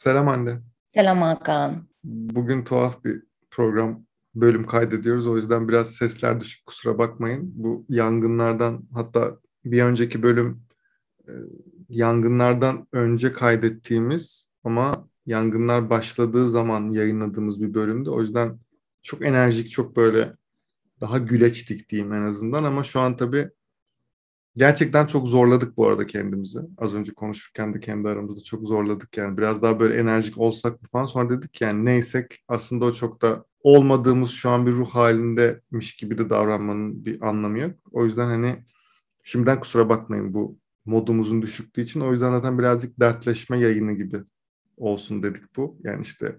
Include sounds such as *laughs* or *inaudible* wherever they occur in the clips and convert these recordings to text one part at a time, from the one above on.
Selam Hande. Selam Hakan. Bugün tuhaf bir program bölüm kaydediyoruz. O yüzden biraz sesler düşük kusura bakmayın. Bu yangınlardan hatta bir önceki bölüm e, yangınlardan önce kaydettiğimiz ama yangınlar başladığı zaman yayınladığımız bir bölümdü. O yüzden çok enerjik, çok böyle daha güleçtik diyeyim en azından ama şu an tabii Gerçekten çok zorladık bu arada kendimizi. Az önce konuşurken de kendi aramızda çok zorladık yani. Biraz daha böyle enerjik olsak mı falan. Sonra dedik ki yani neysek aslında o çok da olmadığımız şu an bir ruh halindeymiş gibi de davranmanın bir anlamı yok. O yüzden hani şimdiden kusura bakmayın bu modumuzun düşüktüğü için. O yüzden zaten birazcık dertleşme yayını gibi olsun dedik bu. Yani işte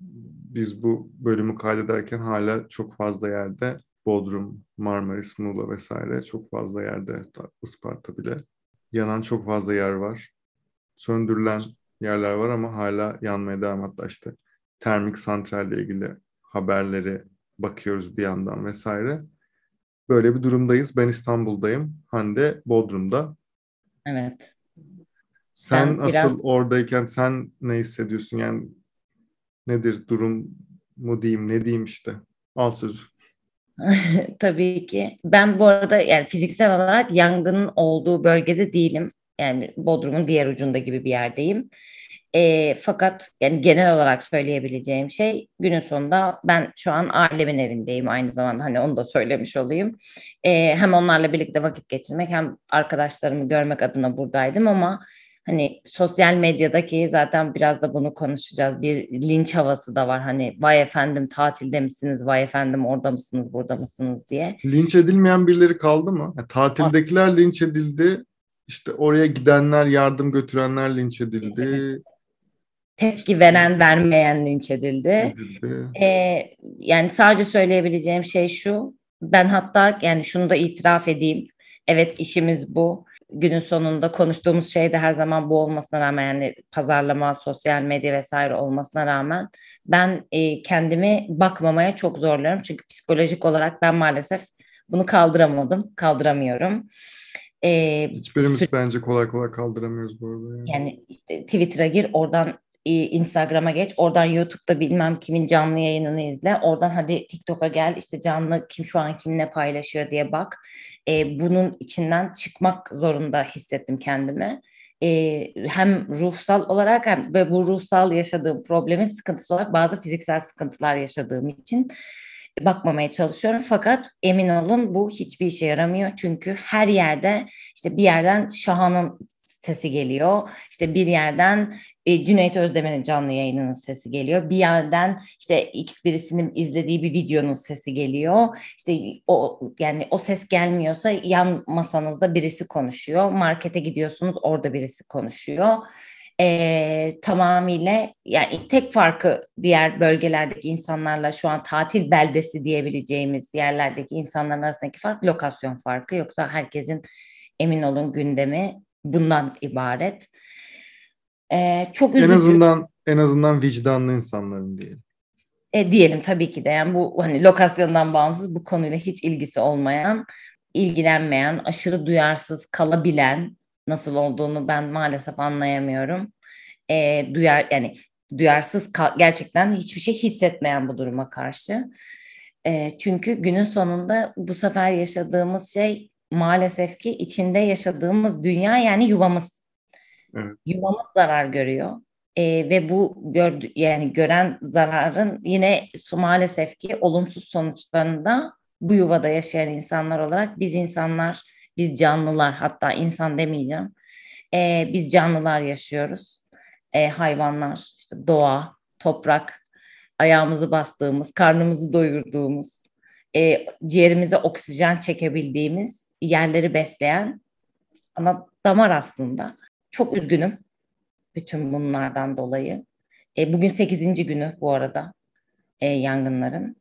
biz bu bölümü kaydederken hala çok fazla yerde Bodrum, Marmaris, Muğla vesaire çok fazla yerde Isparta bile yanan çok fazla yer var. Söndürülen yerler var ama hala yanmaya devam hatta işte termik santralle ilgili haberleri bakıyoruz bir yandan vesaire. Böyle bir durumdayız. Ben İstanbul'dayım. Hande Bodrum'da. Evet. Sen ben asıl biraz... oradayken sen ne hissediyorsun? Yani nedir durum mu diyeyim ne diyeyim işte. Al sözü. *laughs* Tabii ki. Ben bu arada yani fiziksel olarak yangının olduğu bölgede değilim. Yani Bodrum'un diğer ucunda gibi bir yerdeyim. E, fakat yani genel olarak söyleyebileceğim şey günün sonunda ben şu an ailemin evindeyim aynı zamanda hani onu da söylemiş olayım. E, hem onlarla birlikte vakit geçirmek hem arkadaşlarımı görmek adına buradaydım ama hani sosyal medyadaki zaten biraz da bunu konuşacağız. Bir linç havası da var. Hani vay efendim tatilde misiniz? Vay efendim orada mısınız? Burada mısınız diye. Linç edilmeyen birileri kaldı mı? Yani tatildekiler Aslında. linç edildi. İşte oraya gidenler, yardım götürenler linç edildi. Tepki veren, vermeyen linç edildi. edildi. Ee, yani sadece söyleyebileceğim şey şu. Ben hatta yani şunu da itiraf edeyim. Evet işimiz bu günün sonunda konuştuğumuz şey de her zaman bu olmasına rağmen yani pazarlama, sosyal medya vesaire olmasına rağmen ben e, kendimi bakmamaya çok zorluyorum. Çünkü psikolojik olarak ben maalesef bunu kaldıramadım, kaldıramıyorum. E, Hiçbirimiz bence kolay kolay kaldıramıyoruz bu arada. Yani, yani işte Twitter'a gir, oradan Instagram'a geç, oradan YouTube'da bilmem kimin canlı yayınını izle, oradan hadi TikTok'a gel, işte canlı kim şu an kimle paylaşıyor diye bak. E, bunun içinden çıkmak zorunda hissettim kendimi. E, hem ruhsal olarak hem ve bu ruhsal yaşadığım problemin sıkıntısı olarak bazı fiziksel sıkıntılar yaşadığım için bakmamaya çalışıyorum. Fakat emin olun bu hiçbir işe yaramıyor. Çünkü her yerde işte bir yerden Şahan'ın sesi geliyor. İşte bir yerden e, Cüneyt Özdemir'in canlı yayınının sesi geliyor. Bir yerden işte X birisinin izlediği bir videonun sesi geliyor. İşte o yani o ses gelmiyorsa yan masanızda birisi konuşuyor. Markete gidiyorsunuz orada birisi konuşuyor. E, tamamıyla yani tek farkı diğer bölgelerdeki insanlarla şu an tatil beldesi diyebileceğimiz yerlerdeki insanların arasındaki fark lokasyon farkı. Yoksa herkesin emin olun gündemi bundan ibaret. Ee, çok üzücü. En azından en azından vicdanlı insanların diyelim. E, diyelim tabii ki de yani bu hani lokasyondan bağımsız bu konuyla hiç ilgisi olmayan, ilgilenmeyen, aşırı duyarsız kalabilen nasıl olduğunu ben maalesef anlayamıyorum. E, duyar yani duyarsız gerçekten hiçbir şey hissetmeyen bu duruma karşı. E, çünkü günün sonunda bu sefer yaşadığımız şey maalesef ki içinde yaşadığımız dünya yani yuvamız. Evet. Yuvamız zarar görüyor. E, ve bu gördü yani gören zararın yine maalesef ki olumsuz sonuçlarında bu yuvada yaşayan insanlar olarak biz insanlar, biz canlılar hatta insan demeyeceğim. E, biz canlılar yaşıyoruz. E, hayvanlar, işte doğa, toprak, ayağımızı bastığımız, karnımızı doyurduğumuz, e, ciğerimize oksijen çekebildiğimiz yerleri besleyen ama damar aslında. Çok üzgünüm bütün bunlardan dolayı. E, bugün 8. günü bu arada e, yangınların.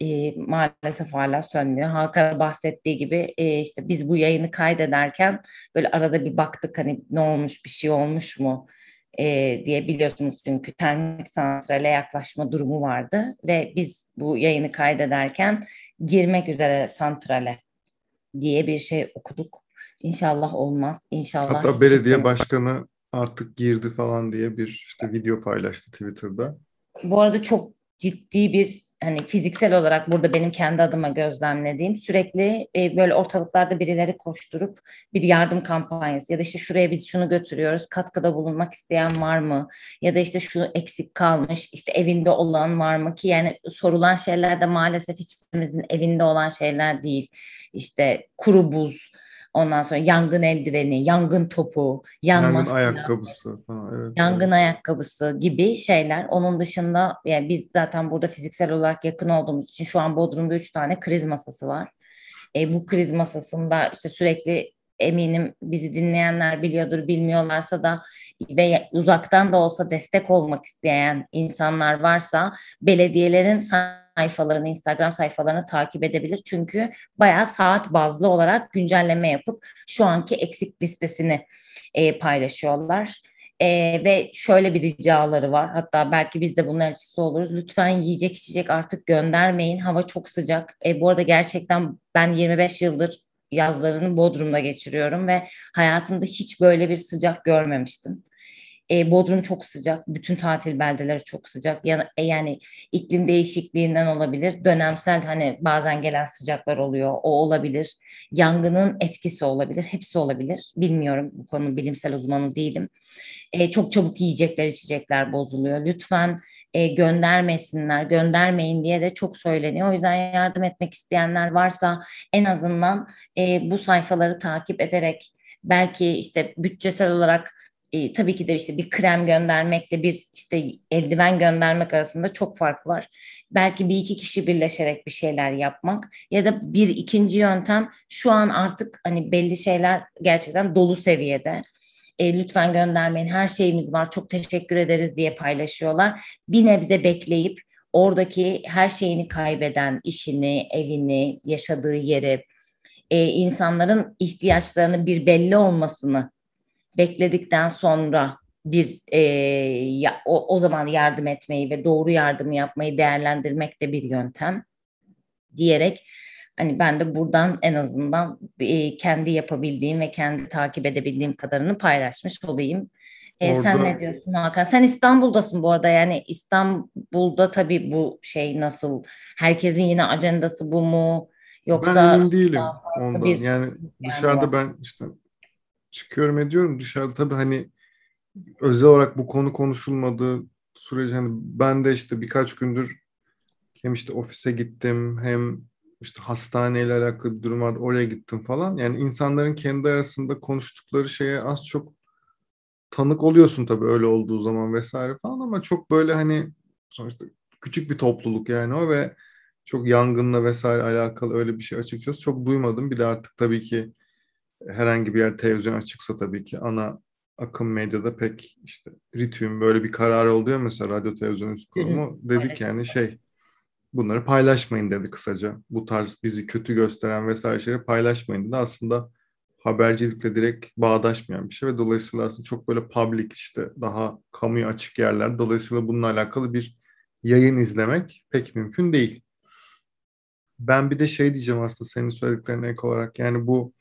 E, maalesef hala sönmüyor. Hakan bahsettiği gibi e, işte biz bu yayını kaydederken böyle arada bir baktık hani ne olmuş bir şey olmuş mu e, diye biliyorsunuz çünkü termik santrale yaklaşma durumu vardı ve biz bu yayını kaydederken girmek üzere santrale diye bir şey okuduk. İnşallah olmaz. İnşallah. Hatta belediye başkanı artık girdi falan diye bir işte video paylaştı Twitter'da. Bu arada çok ciddi bir hani fiziksel olarak burada benim kendi adıma gözlemlediğim sürekli e, böyle ortalıklarda birileri koşturup bir yardım kampanyası ya da işte şuraya biz şunu götürüyoruz katkıda bulunmak isteyen var mı? Ya da işte şu eksik kalmış işte evinde olan var mı? Ki yani sorulan şeyler de maalesef hiçbirimizin evinde olan şeyler değil. İşte kuru buz Ondan sonra yangın eldiveni, yangın topu, yangın ayakkabısı falan. Evet, yangın evet. ayakkabısı gibi şeyler. Onun dışında yani biz zaten burada fiziksel olarak yakın olduğumuz için şu an Bodrum'da üç tane kriz masası var. E, bu kriz masasında işte sürekli eminim bizi dinleyenler biliyordur bilmiyorlarsa da ve uzaktan da olsa destek olmak isteyen insanlar varsa belediyelerin sayfalarını, Instagram sayfalarını takip edebilir. Çünkü bayağı saat bazlı olarak güncelleme yapıp şu anki eksik listesini e, paylaşıyorlar. E, ve şöyle bir ricaları var. Hatta belki biz de bunun elçisi oluruz. Lütfen yiyecek içecek artık göndermeyin. Hava çok sıcak. E, bu arada gerçekten ben 25 yıldır yazlarını Bodrum'da geçiriyorum ve hayatımda hiç böyle bir sıcak görmemiştim. E, Bodrum çok sıcak. Bütün tatil beldeleri çok sıcak. Yani, e, yani iklim değişikliğinden olabilir. Dönemsel hani bazen gelen sıcaklar oluyor. O olabilir. Yangının etkisi olabilir. Hepsi olabilir. Bilmiyorum. Bu konu bilimsel uzmanı değilim. E, çok çabuk yiyecekler, içecekler bozuluyor. Lütfen e, göndermesinler, göndermeyin diye de çok söyleniyor. O yüzden yardım etmek isteyenler varsa en azından e, bu sayfaları takip ederek belki işte bütçesel olarak e, tabii ki de işte bir krem göndermekle bir işte eldiven göndermek arasında çok fark var. Belki bir iki kişi birleşerek bir şeyler yapmak ya da bir ikinci yöntem şu an artık hani belli şeyler gerçekten dolu seviyede. E, lütfen göndermeyin her şeyimiz var çok teşekkür ederiz diye paylaşıyorlar. Bir nebze bekleyip oradaki her şeyini kaybeden işini, evini, yaşadığı yeri, e, insanların ihtiyaçlarını bir belli olmasını bekledikten sonra bir e, ya, o, o zaman yardım etmeyi ve doğru yardımı yapmayı değerlendirmek de bir yöntem diyerek hani ben de buradan en azından e, kendi yapabildiğim ve kendi takip edebildiğim kadarını paylaşmış olayım. E, Orada... Sen ne diyorsun Hakan? Sen İstanbul'dasın bu arada yani İstanbul'da tabii bu şey nasıl? Herkesin yine ajandası bu mu? Yoksa ben emin değilim ondan. Bir, yani dışarıda yani ben işte çıkıyorum ediyorum dışarıda tabii hani özel olarak bu konu konuşulmadığı sürece hani ben de işte birkaç gündür hem işte ofise gittim hem işte hastaneyle alakalı bir durum vardı oraya gittim falan. Yani insanların kendi arasında konuştukları şeye az çok tanık oluyorsun tabii öyle olduğu zaman vesaire falan ama çok böyle hani sonuçta küçük bir topluluk yani o ve çok yangınla vesaire alakalı öyle bir şey açıkçası çok duymadım. Bir de artık tabii ki herhangi bir yer televizyon açıksa tabii ki ana akım medyada pek işte Ritü'nün böyle bir kararı oluyor mesela radyo televizyon üst kurumu dedik yani şey bunları paylaşmayın dedi kısaca. Bu tarz bizi kötü gösteren vesaire şeyleri paylaşmayın dedi. Aslında habercilikle direkt bağdaşmayan bir şey ve dolayısıyla aslında çok böyle public işte daha kamuya açık yerler. Dolayısıyla bununla alakalı bir yayın izlemek pek mümkün değil. Ben bir de şey diyeceğim aslında senin söylediklerine ek olarak yani bu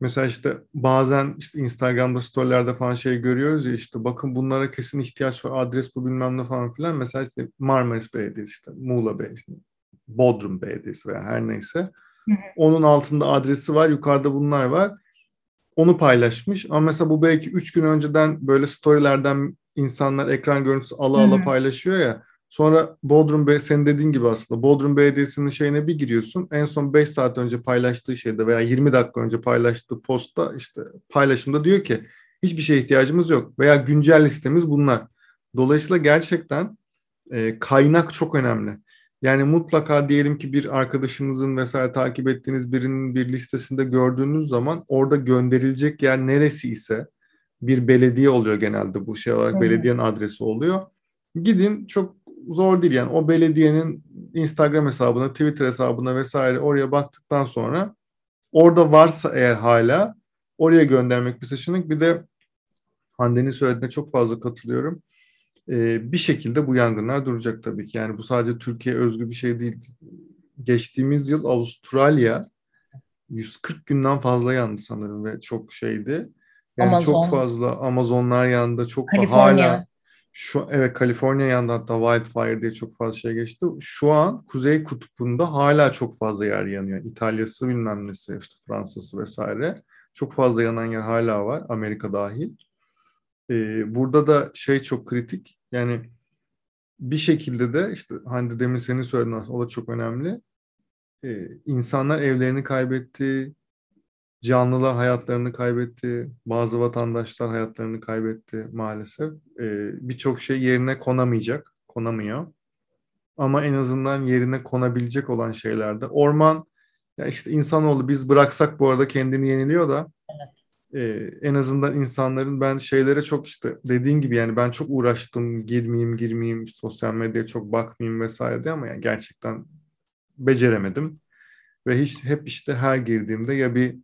Mesela işte bazen işte Instagram'da storylerde falan şey görüyoruz ya işte bakın bunlara kesin ihtiyaç var adres bu bilmem ne falan filan. Mesela işte Marmaris Belediyesi işte Muğla Belediyesi, Bodrum Belediyesi veya her neyse. Onun altında adresi var yukarıda bunlar var. Onu paylaşmış ama mesela bu belki üç gün önceden böyle storylerden insanlar ekran görüntüsü ala ala paylaşıyor ya. Sonra Bodrum Bey senin dediğin gibi aslında Bodrum Belediyesi'nin şeyine bir giriyorsun. En son 5 saat önce paylaştığı şeyde veya 20 dakika önce paylaştığı posta işte paylaşımda diyor ki hiçbir şeye ihtiyacımız yok veya güncel listemiz bunlar. Dolayısıyla gerçekten e, kaynak çok önemli. Yani mutlaka diyelim ki bir arkadaşınızın vesaire takip ettiğiniz birinin bir listesinde gördüğünüz zaman orada gönderilecek yer neresi ise bir belediye oluyor genelde bu şey olarak evet. belediyenin adresi oluyor. Gidin çok zor değil yani o belediyenin Instagram hesabına, Twitter hesabına vesaire oraya baktıktan sonra orada varsa eğer hala oraya göndermek bir seçenek. Bir de Hande'nin söylediğine çok fazla katılıyorum. Ee, bir şekilde bu yangınlar duracak tabii ki. Yani bu sadece Türkiye özgü bir şey değil. Geçtiğimiz yıl Avustralya 140 günden fazla yandı sanırım ve çok şeydi. Yani Amazon. çok fazla Amazonlar yanında çok Kaliforniya. hala şu evet Kaliforniya yanında hatta wildfire diye çok fazla şey geçti. Şu an Kuzey Kutbu'nda hala çok fazla yer yanıyor. İtalya'sı bilmem nesi işte Fransa'sı vesaire. Çok fazla yanan yer hala var Amerika dahil. Ee, burada da şey çok kritik. Yani bir şekilde de işte Hande demin senin söylediğin o da çok önemli. Ee, insanlar evlerini kaybetti, canlılar hayatlarını kaybetti, bazı vatandaşlar hayatlarını kaybetti maalesef. Ee, Birçok şey yerine konamayacak, konamıyor. Ama en azından yerine konabilecek olan şeylerde orman ya işte insanoğlu biz bıraksak bu arada kendini yeniliyor da e, en azından insanların ben şeylere çok işte dediğin gibi yani ben çok uğraştım girmeyeyim girmeyeyim sosyal medyaya çok bakmayayım vesaire diye ama yani gerçekten beceremedim ve hiç hep işte her girdiğimde ya bir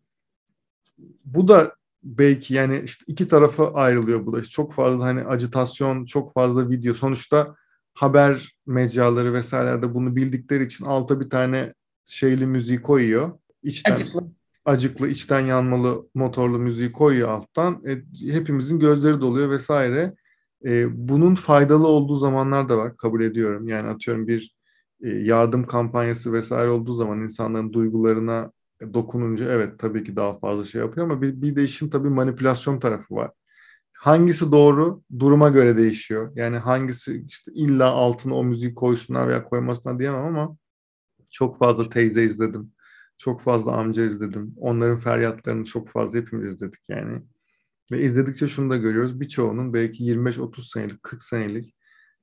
bu da belki yani işte iki tarafa ayrılıyor bu da. İşte çok fazla hani acitasyon, çok fazla video. Sonuçta haber mecraları vesairelerde bunu bildikleri için alta bir tane şeyli müziği koyuyor. İçten, Acıklı. acıklı, içten yanmalı motorlu müziği koyuyor alttan. E, hepimizin gözleri doluyor vesaire. E, bunun faydalı olduğu zamanlar da var. Kabul ediyorum. Yani atıyorum bir e, yardım kampanyası vesaire olduğu zaman insanların duygularına dokununca evet tabii ki daha fazla şey yapıyor ama bir, bir de işin tabii manipülasyon tarafı var. Hangisi doğru duruma göre değişiyor. Yani hangisi işte illa altına o müziği koysunlar veya koymasınlar diyemem ama çok fazla teyze izledim. Çok fazla amca izledim. Onların feryatlarını çok fazla hepimiz izledik yani. Ve izledikçe şunu da görüyoruz. Birçoğunun belki 25-30 senelik, 40 senelik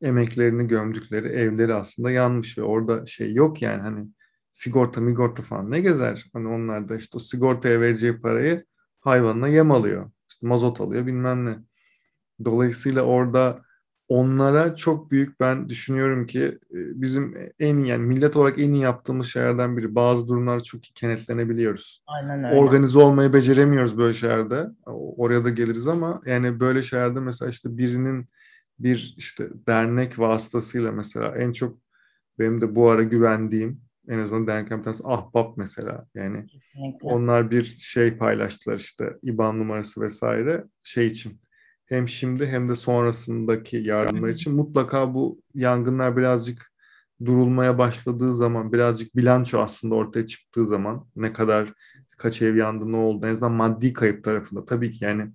emeklerini gömdükleri evleri aslında yanmış ve orada şey yok yani hani sigorta migorta falan ne gezer? Hani onlar da işte o sigortaya vereceği parayı hayvanına yem alıyor. İşte mazot alıyor bilmem ne. Dolayısıyla orada onlara çok büyük ben düşünüyorum ki e, bizim en iyi yani millet olarak en iyi yaptığımız şeylerden biri. Bazı durumlar çok iyi kenetlenebiliyoruz. Aynen öyle. Organize olmayı beceremiyoruz böyle şeylerde. Oraya da geliriz ama yani böyle şeylerde mesela işte birinin bir işte dernek vasıtasıyla mesela en çok benim de bu ara güvendiğim en azından bir tanesi Ahbap mesela. Yani Kesinlikle. onlar bir şey paylaştılar işte IBAN numarası vesaire şey için. Hem şimdi hem de sonrasındaki yardımlar için mutlaka bu yangınlar birazcık durulmaya başladığı zaman birazcık bilanço aslında ortaya çıktığı zaman ne kadar kaç ev yandı ne oldu en azından maddi kayıp tarafında tabii ki yani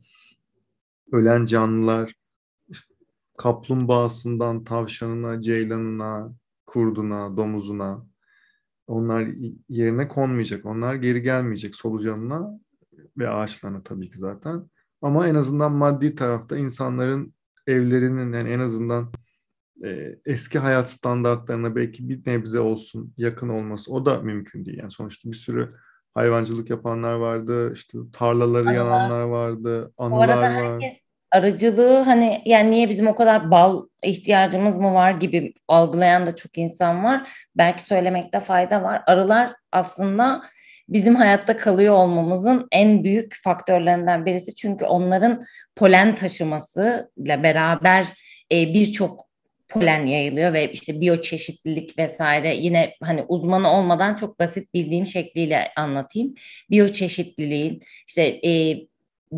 ölen canlılar işte kaplumbağasından tavşanına, ceylanına, kurduna, domuzuna onlar yerine konmayacak. Onlar geri gelmeyecek solucanına ve ağaçlarına tabii ki zaten. Ama en azından maddi tarafta insanların evlerinin yani en azından e, eski hayat standartlarına belki bir nebze olsun yakın olması o da mümkün değil. Yani sonuçta bir sürü hayvancılık yapanlar vardı, işte tarlaları Anılar. yananlar vardı, Bu anılar arada var. herkes arıcılığı hani yani niye bizim o kadar bal ihtiyacımız mı var gibi algılayan da çok insan var. Belki söylemekte fayda var. Arılar aslında bizim hayatta kalıyor olmamızın en büyük faktörlerinden birisi. Çünkü onların polen taşımasıyla beraber e, birçok polen yayılıyor ve işte biyoçeşitlilik vesaire yine hani uzmanı olmadan çok basit bildiğim şekliyle anlatayım. Biyoçeşitliliğin işte e,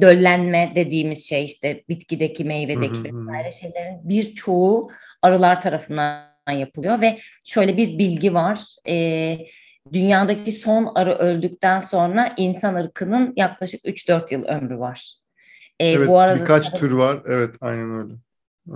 döllenme dediğimiz şey işte bitkideki meyvedeki vesaire şeylerin birçoğu arılar tarafından yapılıyor ve şöyle bir bilgi var. E, dünyadaki son arı öldükten sonra insan ırkının yaklaşık 3-4 yıl ömrü var. E, Evet, bu arada birkaç tür var. Evet, aynen öyle.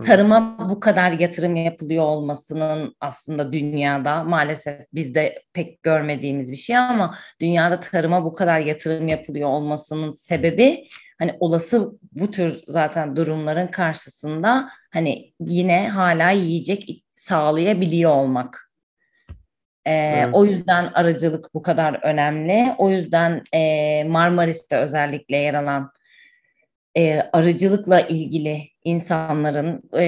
Tarıma bu kadar yatırım yapılıyor olmasının aslında dünyada maalesef bizde pek görmediğimiz bir şey ama dünyada tarıma bu kadar yatırım yapılıyor olmasının sebebi hani olası bu tür zaten durumların karşısında hani yine hala yiyecek sağlayabiliyor olmak. Ee, Evet. O yüzden arıcılık bu kadar önemli. O yüzden e, Marmaris'te özellikle yer alan e, arıcılıkla ilgili insanların e,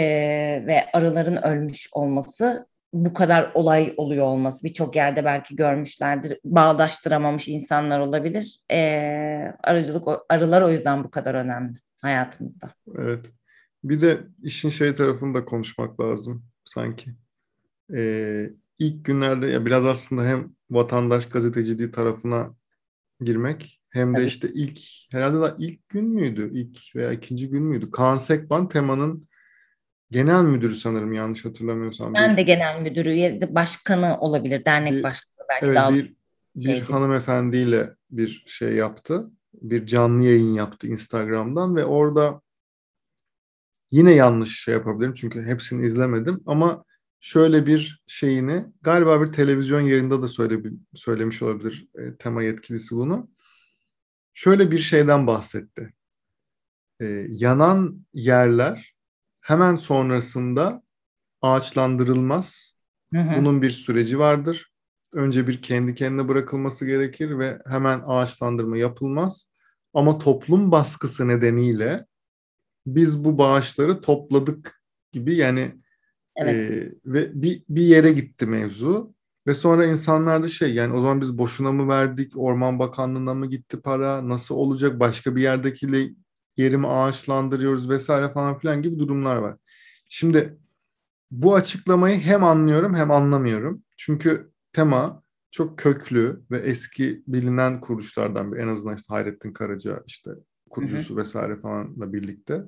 ve arıların ölmüş olması bu kadar olay oluyor olması birçok yerde belki görmüşlerdir bağdaştıramamış insanlar olabilir e, arıcılık arılar o yüzden bu kadar önemli hayatımızda. Evet. Bir de işin şey tarafını da konuşmak lazım sanki. Ee, ilk günlerde ya biraz aslında hem vatandaş gazeteciliği tarafına girmek Hem de işte ilk herhalde da ilk gün müydü? İlk veya ikinci gün müydü? Kaan Sekban temanın genel müdürü sanırım yanlış hatırlamıyorsam. Ben bir, de genel müdürü ya da başkanı olabilir. Dernek bir, başkanı belki evet, daha bir, bir hanımefendiyle bir şey yaptı. Bir canlı yayın yaptı Instagram'dan ve orada yine yanlış şey yapabilirim çünkü hepsini izlemedim ama şöyle bir şeyini galiba bir televizyon yayında da söyle, söylemiş olabilir e, tema yetkilisi bunu. Şöyle bir şeyden bahsetti. E, yanan yerler hemen sonrasında ağaçlandırılmaz. Hı hı. Bunun bir süreci vardır. Önce bir kendi kendine bırakılması gerekir ve hemen ağaçlandırma yapılmaz. Ama toplum baskısı nedeniyle biz bu bağışları topladık gibi yani Evet. Ee, ve bir, bir yere gitti mevzu. Ve sonra insanlar da şey yani o zaman biz boşuna mı verdik? Orman Bakanlığı'na mı gitti para? Nasıl olacak? Başka bir yerdekiyle yerimi ağaçlandırıyoruz vesaire falan filan gibi durumlar var. Şimdi bu açıklamayı hem anlıyorum hem anlamıyorum. Çünkü tema çok köklü ve eski bilinen kuruluşlardan bir en azından işte Hayrettin Karaca işte kurucusu hı hı. vesaire falanla birlikte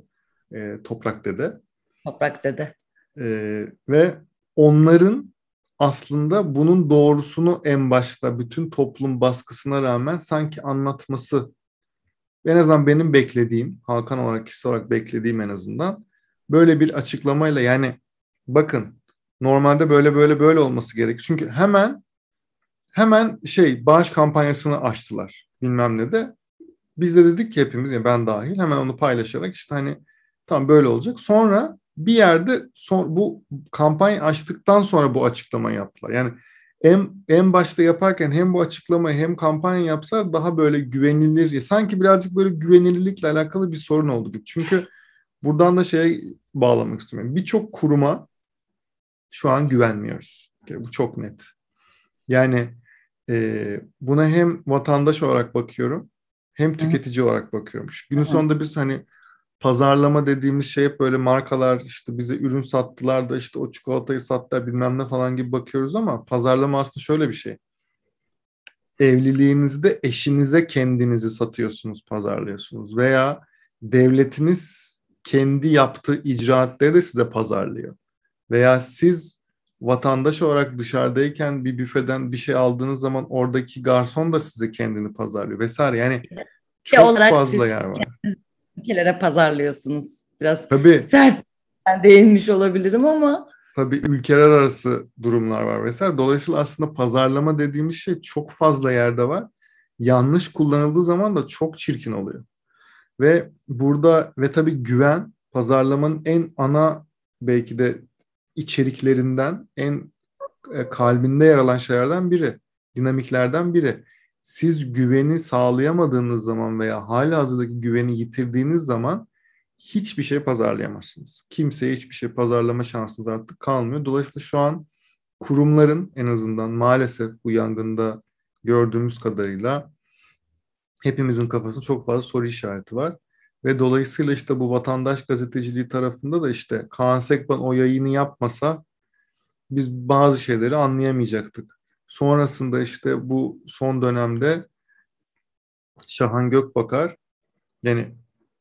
e, Toprak Dede. Toprak Dede. Ee, ve onların aslında bunun doğrusunu en başta bütün toplum baskısına rağmen sanki anlatması en azından benim beklediğim, Hakan olarak kişisel olarak beklediğim en azından böyle bir açıklamayla yani bakın normalde böyle böyle böyle olması gerek. Çünkü hemen hemen şey bağış kampanyasını açtılar bilmem ne de. Biz de dedik ki hepimiz yani ben dahil hemen onu paylaşarak işte hani tam böyle olacak. Sonra bir yerde son, bu kampanya açtıktan sonra bu açıklamayı yaptılar. Yani en, en başta yaparken hem bu açıklamayı hem kampanya yapsalar daha böyle güvenilir. Sanki birazcık böyle güvenilirlikle alakalı bir sorun oldu gibi. Çünkü buradan da şeye bağlamak istiyorum. Birçok kuruma şu an güvenmiyoruz. Bu çok net. Yani e, buna hem vatandaş olarak bakıyorum hem tüketici Hı. olarak bakıyorum. Günün sonunda biz hani pazarlama dediğimiz şey hep böyle markalar işte bize ürün sattılar da işte o çikolatayı sattılar bilmem ne falan gibi bakıyoruz ama pazarlama aslında şöyle bir şey. Evliliğinizde eşinize kendinizi satıyorsunuz, pazarlıyorsunuz veya devletiniz kendi yaptığı icraatları da size pazarlıyor. Veya siz vatandaş olarak dışarıdayken bir büfeden bir şey aldığınız zaman oradaki garson da size kendini pazarlıyor vesaire. Yani çok fazla yer var ülkelere pazarlıyorsunuz. Biraz Tabii. sert değinmiş olabilirim ama. Tabii ülkeler arası durumlar var vesaire. Dolayısıyla aslında pazarlama dediğimiz şey çok fazla yerde var. Yanlış kullanıldığı zaman da çok çirkin oluyor. Ve burada ve tabii güven pazarlamanın en ana belki de içeriklerinden en e, kalbinde yer alan şeylerden biri, dinamiklerden biri siz güveni sağlayamadığınız zaman veya hala hazırdaki güveni yitirdiğiniz zaman hiçbir şey pazarlayamazsınız. Kimseye hiçbir şey pazarlama şansınız artık kalmıyor. Dolayısıyla şu an kurumların en azından maalesef bu yangında gördüğümüz kadarıyla hepimizin kafasında çok fazla soru işareti var. Ve dolayısıyla işte bu vatandaş gazeteciliği tarafında da işte Kaan Sekban o yayını yapmasa biz bazı şeyleri anlayamayacaktık. Sonrasında işte bu son dönemde Şahan Gökbakar yani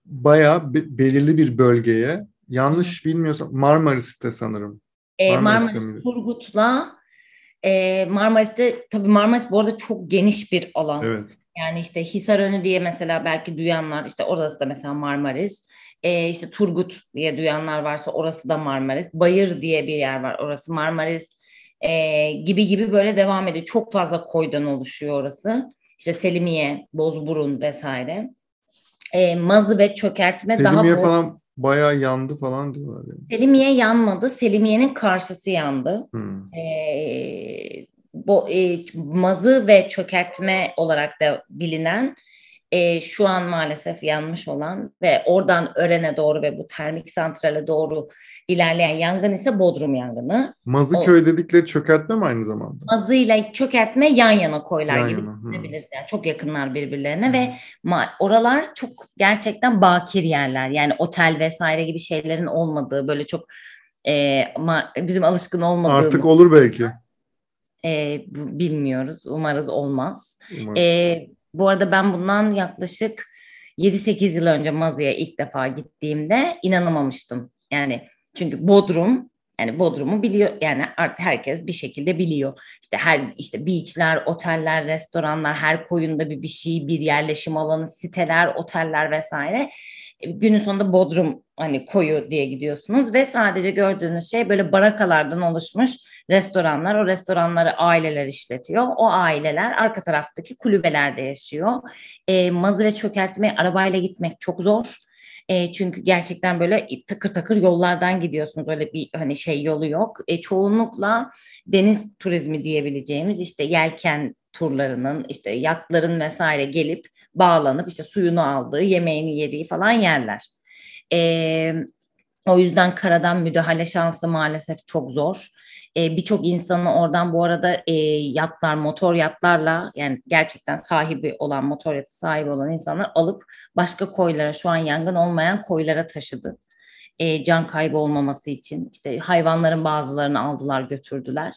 bayağı be- belirli bir bölgeye yanlış bilmiyorsam Marmaris'te sanırım. E, Marmaris Turgut'la e, Marmaris'te tabii Marmaris bu arada çok geniş bir alan. Evet. Yani işte Hisarönü diye mesela belki duyanlar işte orası da mesela Marmaris. E, işte Turgut diye duyanlar varsa orası da Marmaris. Bayır diye bir yer var orası Marmaris e, gibi gibi böyle devam ediyor. Çok fazla koydan oluşuyor orası. İşte Selimiye, Bozburun vesaire. E, mazı ve çökertme Selimiye daha... Selimiye falan bayağı yandı falan diyorlar. Yani. Selimiye yanmadı. Selimiye'nin karşısı yandı. Hmm. E, bo, e, mazı ve çökertme olarak da bilinen e, şu an maalesef yanmış olan ve oradan Ören'e doğru ve bu termik santrale doğru ilerleyen yangın ise Bodrum yangını. Mazıköy o, dedikleri çökertme mi aynı zamanda? Mazı ile çökertme yan yana koylar yan gibi düşünebilirsin. Yani çok yakınlar birbirlerine hmm. ve ma- oralar çok gerçekten bakir yerler. Yani otel vesaire gibi şeylerin olmadığı böyle çok e, ma- bizim alışkın olmadığımız. Artık olur belki. E, bilmiyoruz. Umarız olmaz. Umarız. E, Bu arada ben bundan yaklaşık 7-8 yıl önce Mazı'ya ilk defa gittiğimde inanamamıştım. Yani çünkü Bodrum yani Bodrum'u biliyor yani artık herkes bir şekilde biliyor. İşte her işte beachler, oteller, restoranlar, her koyunda bir bir şey, bir yerleşim alanı, siteler, oteller vesaire. E, günün sonunda Bodrum hani koyu diye gidiyorsunuz ve sadece gördüğünüz şey böyle barakalardan oluşmuş restoranlar. O restoranları aileler işletiyor. O aileler arka taraftaki kulübelerde yaşıyor. E, mazı ve arabayla gitmek çok zor e, çünkü gerçekten böyle takır takır yollardan gidiyorsunuz. Öyle bir hani şey yolu yok. E, çoğunlukla deniz turizmi diyebileceğimiz işte yelken turlarının işte yatların vesaire gelip bağlanıp işte suyunu aldığı, yemeğini yediği falan yerler. E, o yüzden karadan müdahale şansı maalesef çok zor. E, Birçok insanı oradan bu arada e, yatlar, motor yatlarla yani gerçekten sahibi olan, motor yatı sahibi olan insanlar alıp başka koylara, şu an yangın olmayan koylara taşıdı. E, can kaybı olmaması için. işte hayvanların bazılarını aldılar, götürdüler.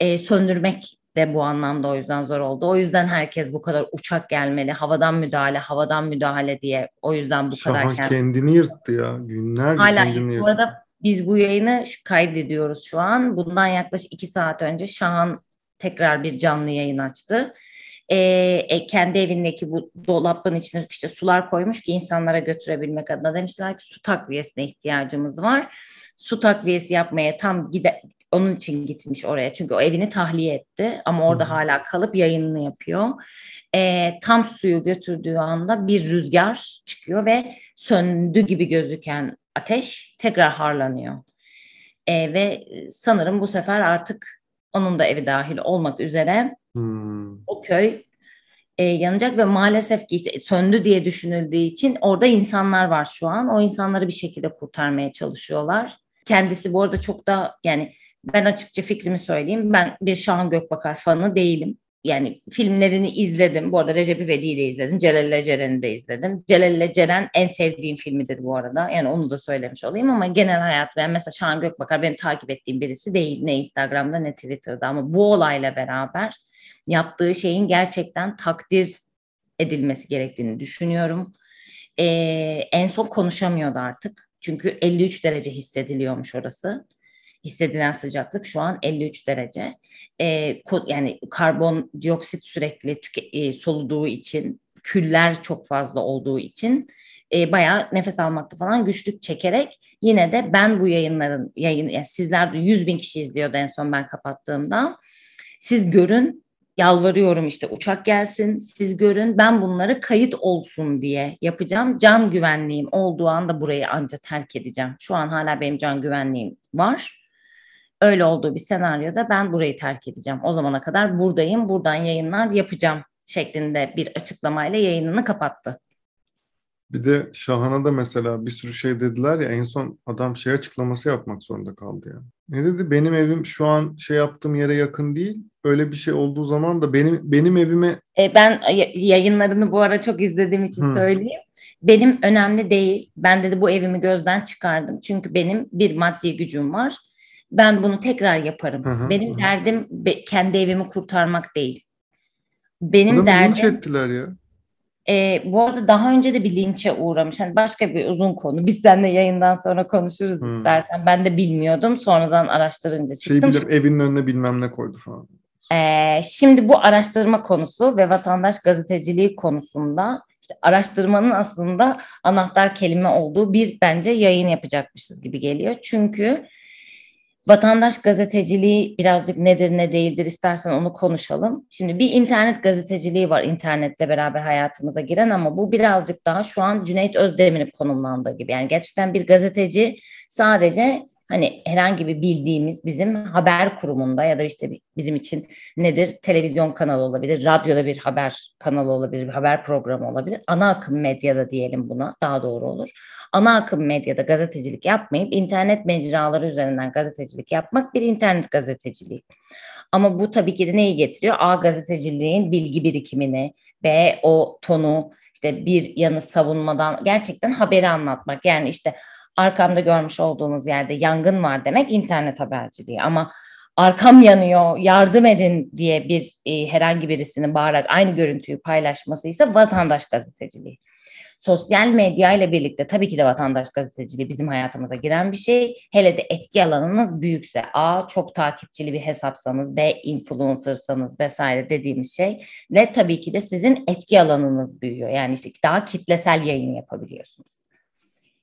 E, söndürmek de bu anlamda o yüzden zor oldu. O yüzden herkes bu kadar uçak gelmeli, havadan müdahale, havadan müdahale diye o yüzden bu Şahan kadar kendini yırttı ya. Günlerce Hala kendini yırttı. bu arada biz bu yayını kaydediyoruz şu an. Bundan yaklaşık iki saat önce Şahan tekrar bir canlı yayın açtı. Ee, kendi evindeki bu dolabın içine işte sular koymuş ki insanlara götürebilmek adına demişler ki su takviyesine ihtiyacımız var. Su takviyesi yapmaya tam gide onun için gitmiş oraya çünkü o evini tahliye etti ama orada hmm. hala kalıp yayınını yapıyor. Ee, tam suyu götürdüğü anda bir rüzgar çıkıyor ve söndü gibi gözüken ateş tekrar harlanıyor. E, ve sanırım bu sefer artık onun da evi dahil olmak üzere hmm. o köy e, yanacak ve maalesef ki işte söndü diye düşünüldüğü için orada insanlar var şu an. O insanları bir şekilde kurtarmaya çalışıyorlar. Kendisi bu arada çok da yani ben açıkça fikrimi söyleyeyim. Ben bir Şahan Gökbakar fanı değilim yani filmlerini izledim. Bu arada Recep İvedik'i de izledim. Celal Ceren'i de izledim. Celal Ceren en sevdiğim filmidir bu arada. Yani onu da söylemiş olayım ama genel hayat ben mesela Şahan Gökbakar benim takip ettiğim birisi değil. Ne Instagram'da ne Twitter'da ama bu olayla beraber yaptığı şeyin gerçekten takdir edilmesi gerektiğini düşünüyorum. Ee, en son konuşamıyordu artık. Çünkü 53 derece hissediliyormuş orası hissedilen sıcaklık şu an 53 derece. E, yani karbon dioksit sürekli e, soluduğu için, küller çok fazla olduğu için e, bayağı nefes almakta falan güçlük çekerek yine de ben bu yayınların yayın yani sizler de 100 bin kişi izliyordu en son ben kapattığımda. Siz görün yalvarıyorum işte uçak gelsin siz görün ben bunları kayıt olsun diye yapacağım. Can güvenliğim olduğu anda burayı anca terk edeceğim. Şu an hala benim can güvenliğim var öyle olduğu bir senaryoda ben burayı terk edeceğim. O zamana kadar buradayım, buradan yayınlar yapacağım şeklinde bir açıklamayla yayınını kapattı. Bir de Şahan'a da mesela bir sürü şey dediler ya en son adam şey açıklaması yapmak zorunda kaldı ya. Ne dedi? Benim evim şu an şey yaptığım yere yakın değil. Öyle bir şey olduğu zaman da benim benim evime e, ben yayınlarını bu ara çok izlediğim için Hı. söyleyeyim. Benim önemli değil. Ben dedi bu evimi gözden çıkardım. Çünkü benim bir maddi gücüm var ben bunu tekrar yaparım. Hı hı, Benim hı. derdim be, kendi evimi kurtarmak değil. Benim Adamı derdim... linç ettiler ya. E, bu arada daha önce de bir linçe uğramış. Hani başka bir uzun konu. Biz seninle yayından sonra konuşuruz hmm. istersen. Ben de bilmiyordum. Sonradan araştırınca şey çıktım. Şey bilirim, evinin önüne bilmem ne koydu falan. E, şimdi bu araştırma konusu ve vatandaş gazeteciliği konusunda işte araştırmanın aslında anahtar kelime olduğu bir bence yayın yapacakmışız gibi geliyor. Çünkü Vatandaş gazeteciliği birazcık nedir ne değildir istersen onu konuşalım. Şimdi bir internet gazeteciliği var internetle beraber hayatımıza giren ama bu birazcık daha şu an Cüneyt Özdemir'in konumlandığı gibi. Yani gerçekten bir gazeteci sadece hani herhangi bir bildiğimiz bizim haber kurumunda ya da işte bizim için nedir televizyon kanalı olabilir, radyoda bir haber kanalı olabilir, bir haber programı olabilir. Ana akım medyada diyelim buna daha doğru olur. Ana akım medyada gazetecilik yapmayıp internet mecraları üzerinden gazetecilik yapmak bir internet gazeteciliği. Ama bu tabii ki de neyi getiriyor? A gazeteciliğin bilgi birikimini ve o tonu işte bir yanı savunmadan gerçekten haberi anlatmak. Yani işte arkamda görmüş olduğunuz yerde yangın var demek internet haberciliği ama arkam yanıyor yardım edin diye bir e, herhangi birisinin bağırarak aynı görüntüyü paylaşması ise vatandaş gazeteciliği. Sosyal medya ile birlikte tabii ki de vatandaş gazeteciliği bizim hayatımıza giren bir şey. Hele de etki alanınız büyükse A çok takipçili bir hesapsanız, B influencersanız vesaire dediğimiz şey ve tabii ki de sizin etki alanınız büyüyor. Yani işte daha kitlesel yayın yapabiliyorsunuz.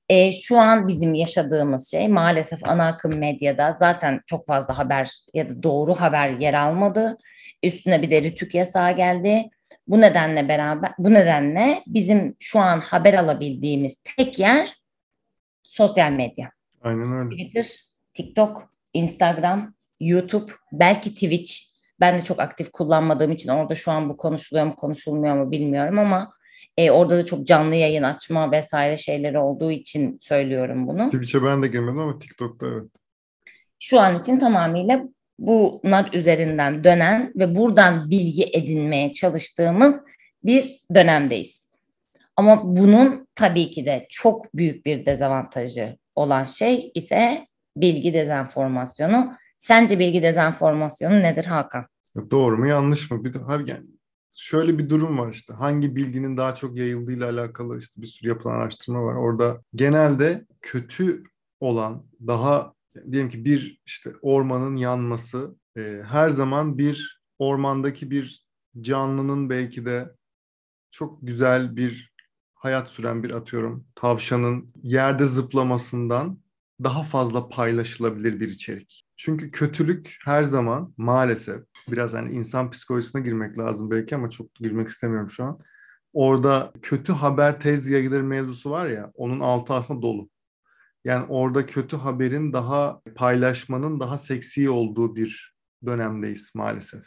E, şu an bizim yaşadığımız şey maalesef ana akım medyada zaten çok fazla haber ya da doğru haber yer almadı. Üstüne bir de rütük yasağı geldi. Bu nedenle beraber bu nedenle bizim şu an haber alabildiğimiz tek yer sosyal medya. Aynen öyle. Twitter, TikTok, Instagram, YouTube, belki Twitch. Ben de çok aktif kullanmadığım için orada şu an bu konuşuluyor mu konuşulmuyor mu bilmiyorum ama e, orada da çok canlı yayın açma vesaire şeyleri olduğu için söylüyorum bunu. Twitch'e ben de girmedim ama TikTok'ta evet. Şu an için tamamıyla bunlar üzerinden dönen ve buradan bilgi edinmeye çalıştığımız bir dönemdeyiz. Ama bunun tabii ki de çok büyük bir dezavantajı olan şey ise bilgi dezenformasyonu. Sence bilgi dezenformasyonu nedir Hakan? Doğru mu yanlış mı? Bir de yani şöyle bir durum var işte hangi bilginin daha çok yayıldığıyla alakalı işte bir sürü yapılan araştırma var. Orada genelde kötü olan daha diyelim ki bir işte ormanın yanması e, her zaman bir ormandaki bir canlının belki de çok güzel bir hayat süren bir atıyorum tavşanın yerde zıplamasından daha fazla paylaşılabilir bir içerik. Çünkü kötülük her zaman maalesef biraz hani insan psikolojisine girmek lazım belki ama çok girmek istemiyorum şu an. Orada kötü haber tez yayılır mevzusu var ya onun altı aslında dolu. Yani orada kötü haberin daha paylaşmanın daha seksi olduğu bir dönemdeyiz maalesef.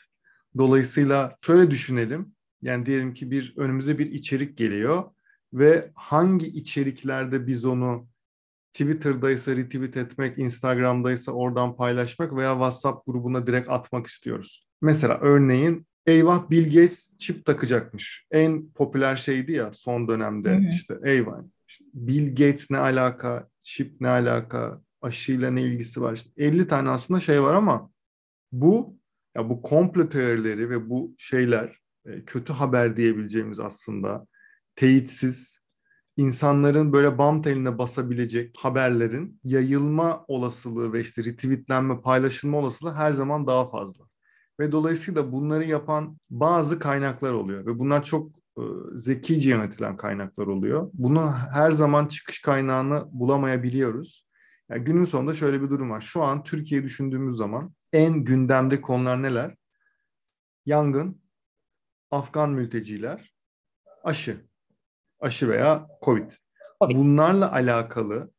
Dolayısıyla şöyle düşünelim. Yani diyelim ki bir önümüze bir içerik geliyor ve hangi içeriklerde biz onu Twitter'daysa retweet etmek, Instagram'daysa oradan paylaşmak veya WhatsApp grubuna direkt atmak istiyoruz. Mesela örneğin eyvah Bill Gates çip takacakmış. En popüler şeydi ya son dönemde hı. işte eyvah. Bill Gates ne alaka, çip ne alaka, aşıyla ne ilgisi var? İşte 50 tane aslında şey var ama bu ya bu komplo teorileri ve bu şeyler e, kötü haber diyebileceğimiz aslında teyitsiz insanların böyle bam teline basabilecek haberlerin yayılma olasılığı ve işte retweetlenme, paylaşılma olasılığı her zaman daha fazla. Ve dolayısıyla bunları yapan bazı kaynaklar oluyor ve bunlar çok e, zekice yönetilen kaynaklar oluyor. Bunun her zaman çıkış kaynağını bulamayabiliyoruz. Yani günün sonunda şöyle bir durum var. Şu an Türkiye düşündüğümüz zaman en gündemde konular neler? Yangın, Afgan mülteciler, aşı aşı veya COVID. COVID. Bunlarla alakalı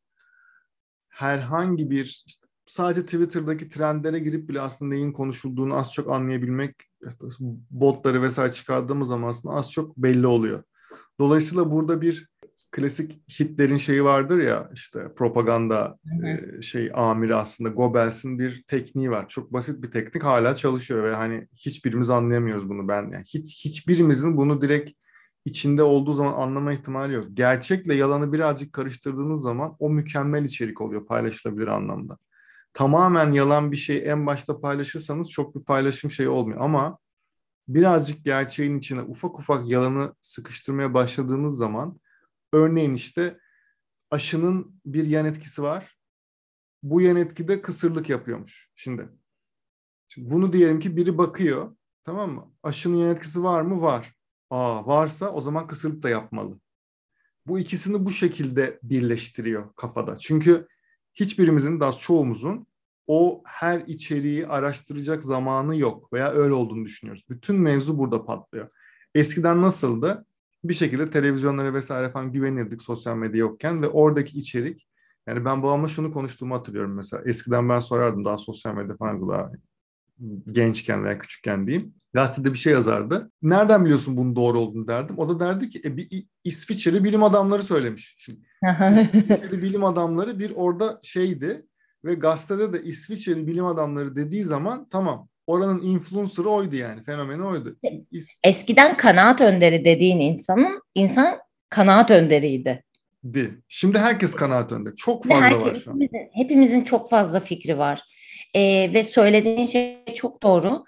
herhangi bir işte sadece Twitter'daki trendlere girip bile aslında neyin konuşulduğunu az çok anlayabilmek botları vesaire çıkardığımız zaman aslında az çok belli oluyor. Dolayısıyla burada bir klasik Hitler'in şeyi vardır ya işte propaganda e, şey amiri aslında Goebbels'in bir tekniği var. Çok basit bir teknik hala çalışıyor ve hani hiçbirimiz anlayamıyoruz bunu ben yani hiç hiçbirimizin bunu direkt içinde olduğu zaman anlama ihtimali yok. Gerçekle yalanı birazcık karıştırdığınız zaman o mükemmel içerik oluyor paylaşılabilir anlamda. Tamamen yalan bir şey en başta paylaşırsanız çok bir paylaşım şeyi olmuyor ama birazcık gerçeğin içine ufak ufak yalanı sıkıştırmaya başladığınız zaman örneğin işte aşının bir yan etkisi var. Bu yan etkide kısırlık yapıyormuş şimdi. Şimdi bunu diyelim ki biri bakıyor tamam mı? Aşının yan etkisi var mı? Var. Aa, varsa o zaman kısırlık da yapmalı. Bu ikisini bu şekilde birleştiriyor kafada. Çünkü hiçbirimizin, daha çoğumuzun o her içeriği araştıracak zamanı yok veya öyle olduğunu düşünüyoruz. Bütün mevzu burada patlıyor. Eskiden nasıldı? Bir şekilde televizyonlara vesaire falan güvenirdik sosyal medya yokken ve oradaki içerik yani ben babamla şunu konuştuğumu hatırlıyorum mesela. Eskiden ben sorardım daha sosyal medya falan daha gençken veya küçükken diyeyim. Gazetede bir şey yazardı. Nereden biliyorsun bunun doğru olduğunu derdim. O da derdi ki e, bir İsviçreli bilim adamları söylemiş. Şimdi, İsviçreli bilim adamları bir orada şeydi ve gazetede de İsviçreli bilim adamları dediği zaman tamam oranın influencer'ı oydu yani fenomeni oydu. Eskiden kanaat önderi dediğin insanın insan kanaat önderiydi. Di. Şimdi herkes kanaat önderi. Çok fazla herkes, var şu an. Hepimizin, hepimizin çok fazla fikri var E, ve söylediğin şey çok doğru.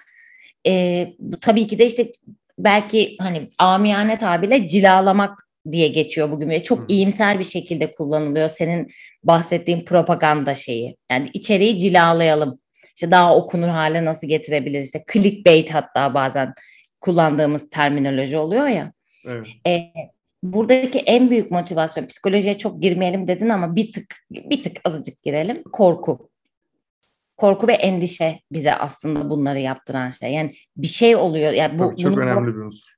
E, bu tabii ki de işte belki hani amiyane tabirle cilalamak diye geçiyor bugün ve çok iyimser bir şekilde kullanılıyor senin bahsettiğin propaganda şeyi. Yani içeriği cilalayalım. İşte daha okunur hale nasıl getirebiliriz? İşte clickbait hatta bazen kullandığımız terminoloji oluyor ya. Evet. E, buradaki en büyük motivasyon psikolojiye çok girmeyelim dedin ama bir tık bir tık azıcık girelim. Korku. Korku ve endişe bize aslında bunları yaptıran şey. Yani bir şey oluyor. Yani bu Tabii çok önemli bir unsur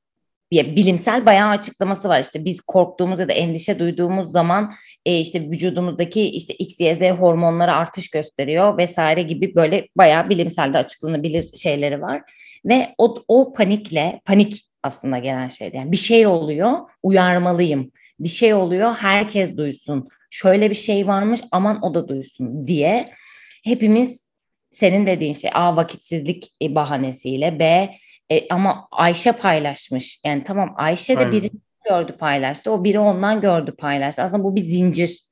bilimsel bayağı açıklaması var. İşte biz korktuğumuz ya da endişe duyduğumuz zaman e, işte vücudumuzdaki işte X, Y, Z hormonları artış gösteriyor vesaire gibi böyle bayağı bilimsel de açıklanabilir şeyleri var. Ve o, o panikle, panik aslında gelen şey yani bir şey oluyor, uyarmalıyım. Bir şey oluyor, herkes duysun. Şöyle bir şey varmış, aman o da duysun diye hepimiz senin dediğin şey A vakitsizlik bahanesiyle B e, ama Ayşe paylaşmış. Yani tamam Ayşe de Aynen. birini gördü paylaştı. O biri ondan gördü paylaştı. Aslında bu bir zincir.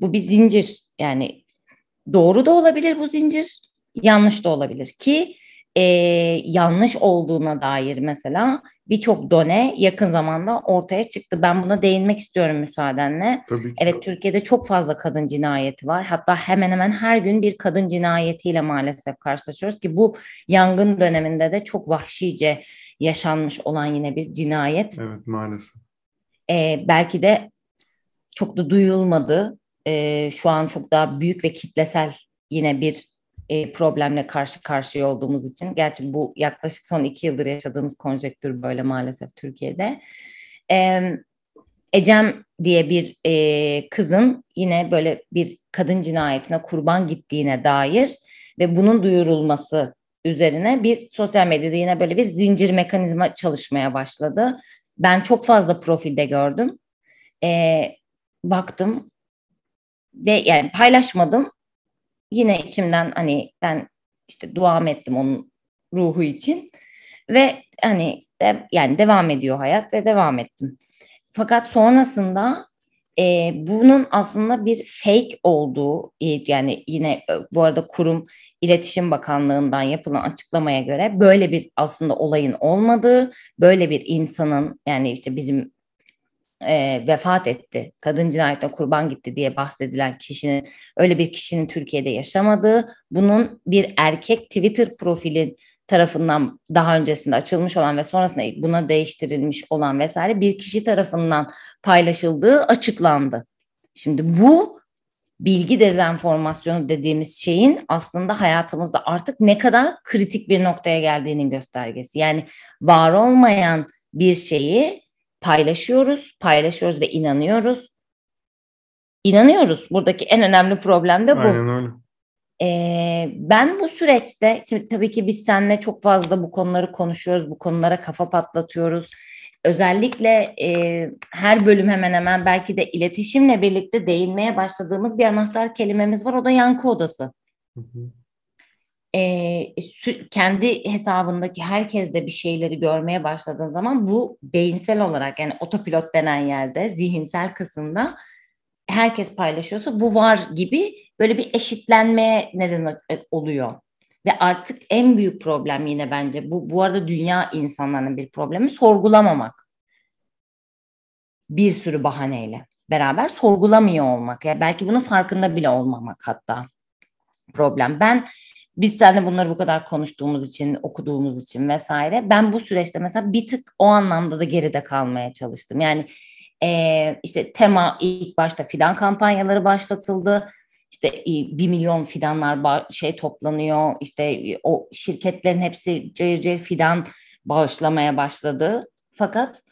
Bu bir zincir. Yani doğru da olabilir bu zincir. Yanlış da olabilir ki e, yanlış olduğuna dair mesela birçok done yakın zamanda ortaya çıktı. Ben buna değinmek istiyorum müsaadenle. Tabii ki. Evet Türkiye'de çok fazla kadın cinayeti var. Hatta hemen hemen her gün bir kadın cinayetiyle maalesef karşılaşıyoruz ki bu yangın döneminde de çok vahşice yaşanmış olan yine bir cinayet. Evet maalesef. Ee, belki de çok da duyulmadı. Ee, şu an çok daha büyük ve kitlesel yine bir e, problemle karşı karşıya olduğumuz için. Gerçi bu yaklaşık son iki yıldır yaşadığımız konjektür böyle maalesef Türkiye'de. E, Ecem diye bir e, kızın yine böyle bir kadın cinayetine kurban gittiğine dair ve bunun duyurulması üzerine bir sosyal medyada yine böyle bir zincir mekanizma çalışmaya başladı. Ben çok fazla profilde gördüm. E, baktım ve yani paylaşmadım yine içimden hani ben işte duam ettim onun ruhu için ve hani de, yani devam ediyor hayat ve devam ettim. Fakat sonrasında e, bunun aslında bir fake olduğu yani yine e, bu arada kurum İletişim Bakanlığı'ndan yapılan açıklamaya göre böyle bir aslında olayın olmadığı, böyle bir insanın yani işte bizim e, vefat etti, kadın cinayetine kurban gitti diye bahsedilen kişinin öyle bir kişinin Türkiye'de yaşamadığı, bunun bir erkek Twitter profili tarafından daha öncesinde açılmış olan ve sonrasında buna değiştirilmiş olan vesaire bir kişi tarafından paylaşıldığı açıklandı. Şimdi bu bilgi dezenformasyonu dediğimiz şeyin aslında hayatımızda artık ne kadar kritik bir noktaya geldiğinin göstergesi. Yani var olmayan bir şeyi paylaşıyoruz, paylaşıyoruz ve inanıyoruz. İnanıyoruz. Buradaki en önemli problem de bu. Aynen öyle. Ee, ben bu süreçte, şimdi tabii ki biz seninle çok fazla bu konuları konuşuyoruz, bu konulara kafa patlatıyoruz. Özellikle e, her bölüm hemen hemen belki de iletişimle birlikte değinmeye başladığımız bir anahtar kelimemiz var. O da yankı odası. Hı hı e, kendi hesabındaki herkes de bir şeyleri görmeye başladığın zaman bu beyinsel olarak yani otopilot denen yerde zihinsel kısımda herkes paylaşıyorsa bu var gibi böyle bir eşitlenmeye neden oluyor. Ve artık en büyük problem yine bence bu bu arada dünya insanların bir problemi sorgulamamak. Bir sürü bahaneyle beraber sorgulamıyor olmak. Yani belki bunun farkında bile olmamak hatta problem. Ben biz seninle bunları bu kadar konuştuğumuz için, okuduğumuz için vesaire. Ben bu süreçte mesela bir tık o anlamda da geride kalmaya çalıştım. Yani e, işte tema ilk başta fidan kampanyaları başlatıldı. İşte bir milyon fidanlar şey toplanıyor. İşte o şirketlerin hepsi cayır cayır fidan bağışlamaya başladı. Fakat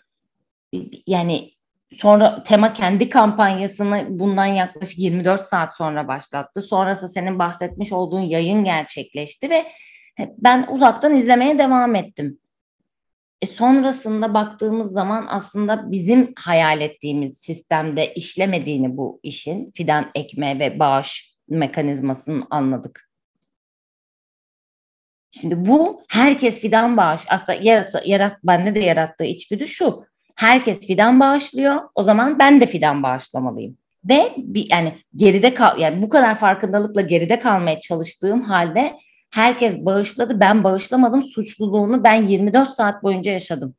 yani Sonra Tema kendi kampanyasını bundan yaklaşık 24 saat sonra başlattı. Sonrası senin bahsetmiş olduğun yayın gerçekleşti ve ben uzaktan izlemeye devam ettim. E sonrasında baktığımız zaman aslında bizim hayal ettiğimiz sistemde işlemediğini bu işin fidan ekme ve bağış mekanizmasını anladık. Şimdi bu herkes fidan bağış aslında yarat, yarat bende de yarattığı içgüdü şu herkes fidan bağışlıyor. O zaman ben de fidan bağışlamalıyım. Ve bir, yani geride kal yani bu kadar farkındalıkla geride kalmaya çalıştığım halde herkes bağışladı. Ben bağışlamadım. Suçluluğunu ben 24 saat boyunca yaşadım.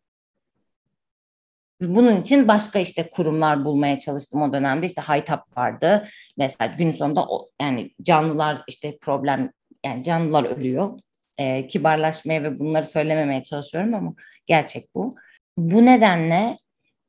Bunun için başka işte kurumlar bulmaya çalıştım o dönemde. İşte Haytap vardı. Mesela gün sonunda o, yani canlılar işte problem yani canlılar ölüyor. Ee, kibarlaşmaya ve bunları söylememeye çalışıyorum ama gerçek bu. Bu nedenle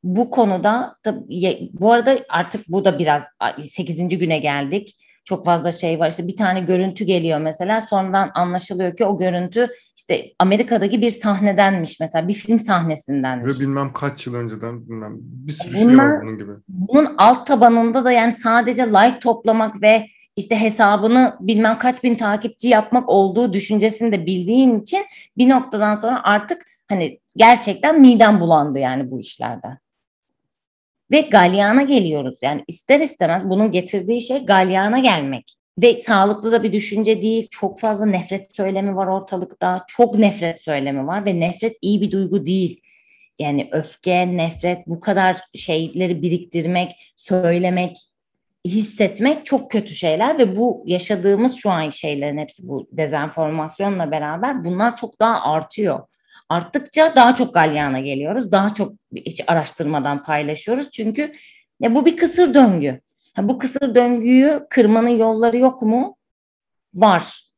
bu konuda tabii, bu arada artık burada biraz 8. güne geldik. Çok fazla şey var. İşte bir tane görüntü geliyor mesela. Sonradan anlaşılıyor ki o görüntü işte Amerika'daki bir sahnedenmiş mesela. Bir film sahnesindenmiş. Ve bilmem kaç yıl önceden bilmem bir sürü Bunlar, şey var bunun gibi. Bunun alt tabanında da yani sadece like toplamak ve işte hesabını bilmem kaç bin takipçi yapmak olduğu düşüncesini de bildiğin için bir noktadan sonra artık hani gerçekten midem bulandı yani bu işlerden. Ve galyana geliyoruz. Yani ister istemez bunun getirdiği şey galyana gelmek. Ve sağlıklı da bir düşünce değil. Çok fazla nefret söylemi var ortalıkta. Çok nefret söylemi var ve nefret iyi bir duygu değil. Yani öfke, nefret bu kadar şeyleri biriktirmek, söylemek, hissetmek çok kötü şeyler ve bu yaşadığımız şu an şeylerin hepsi bu dezenformasyonla beraber bunlar çok daha artıyor arttıkça daha çok galyana geliyoruz. Daha çok hiç araştırmadan paylaşıyoruz. Çünkü ya bu bir kısır döngü. Ha, bu kısır döngüyü kırmanın yolları yok mu? Var.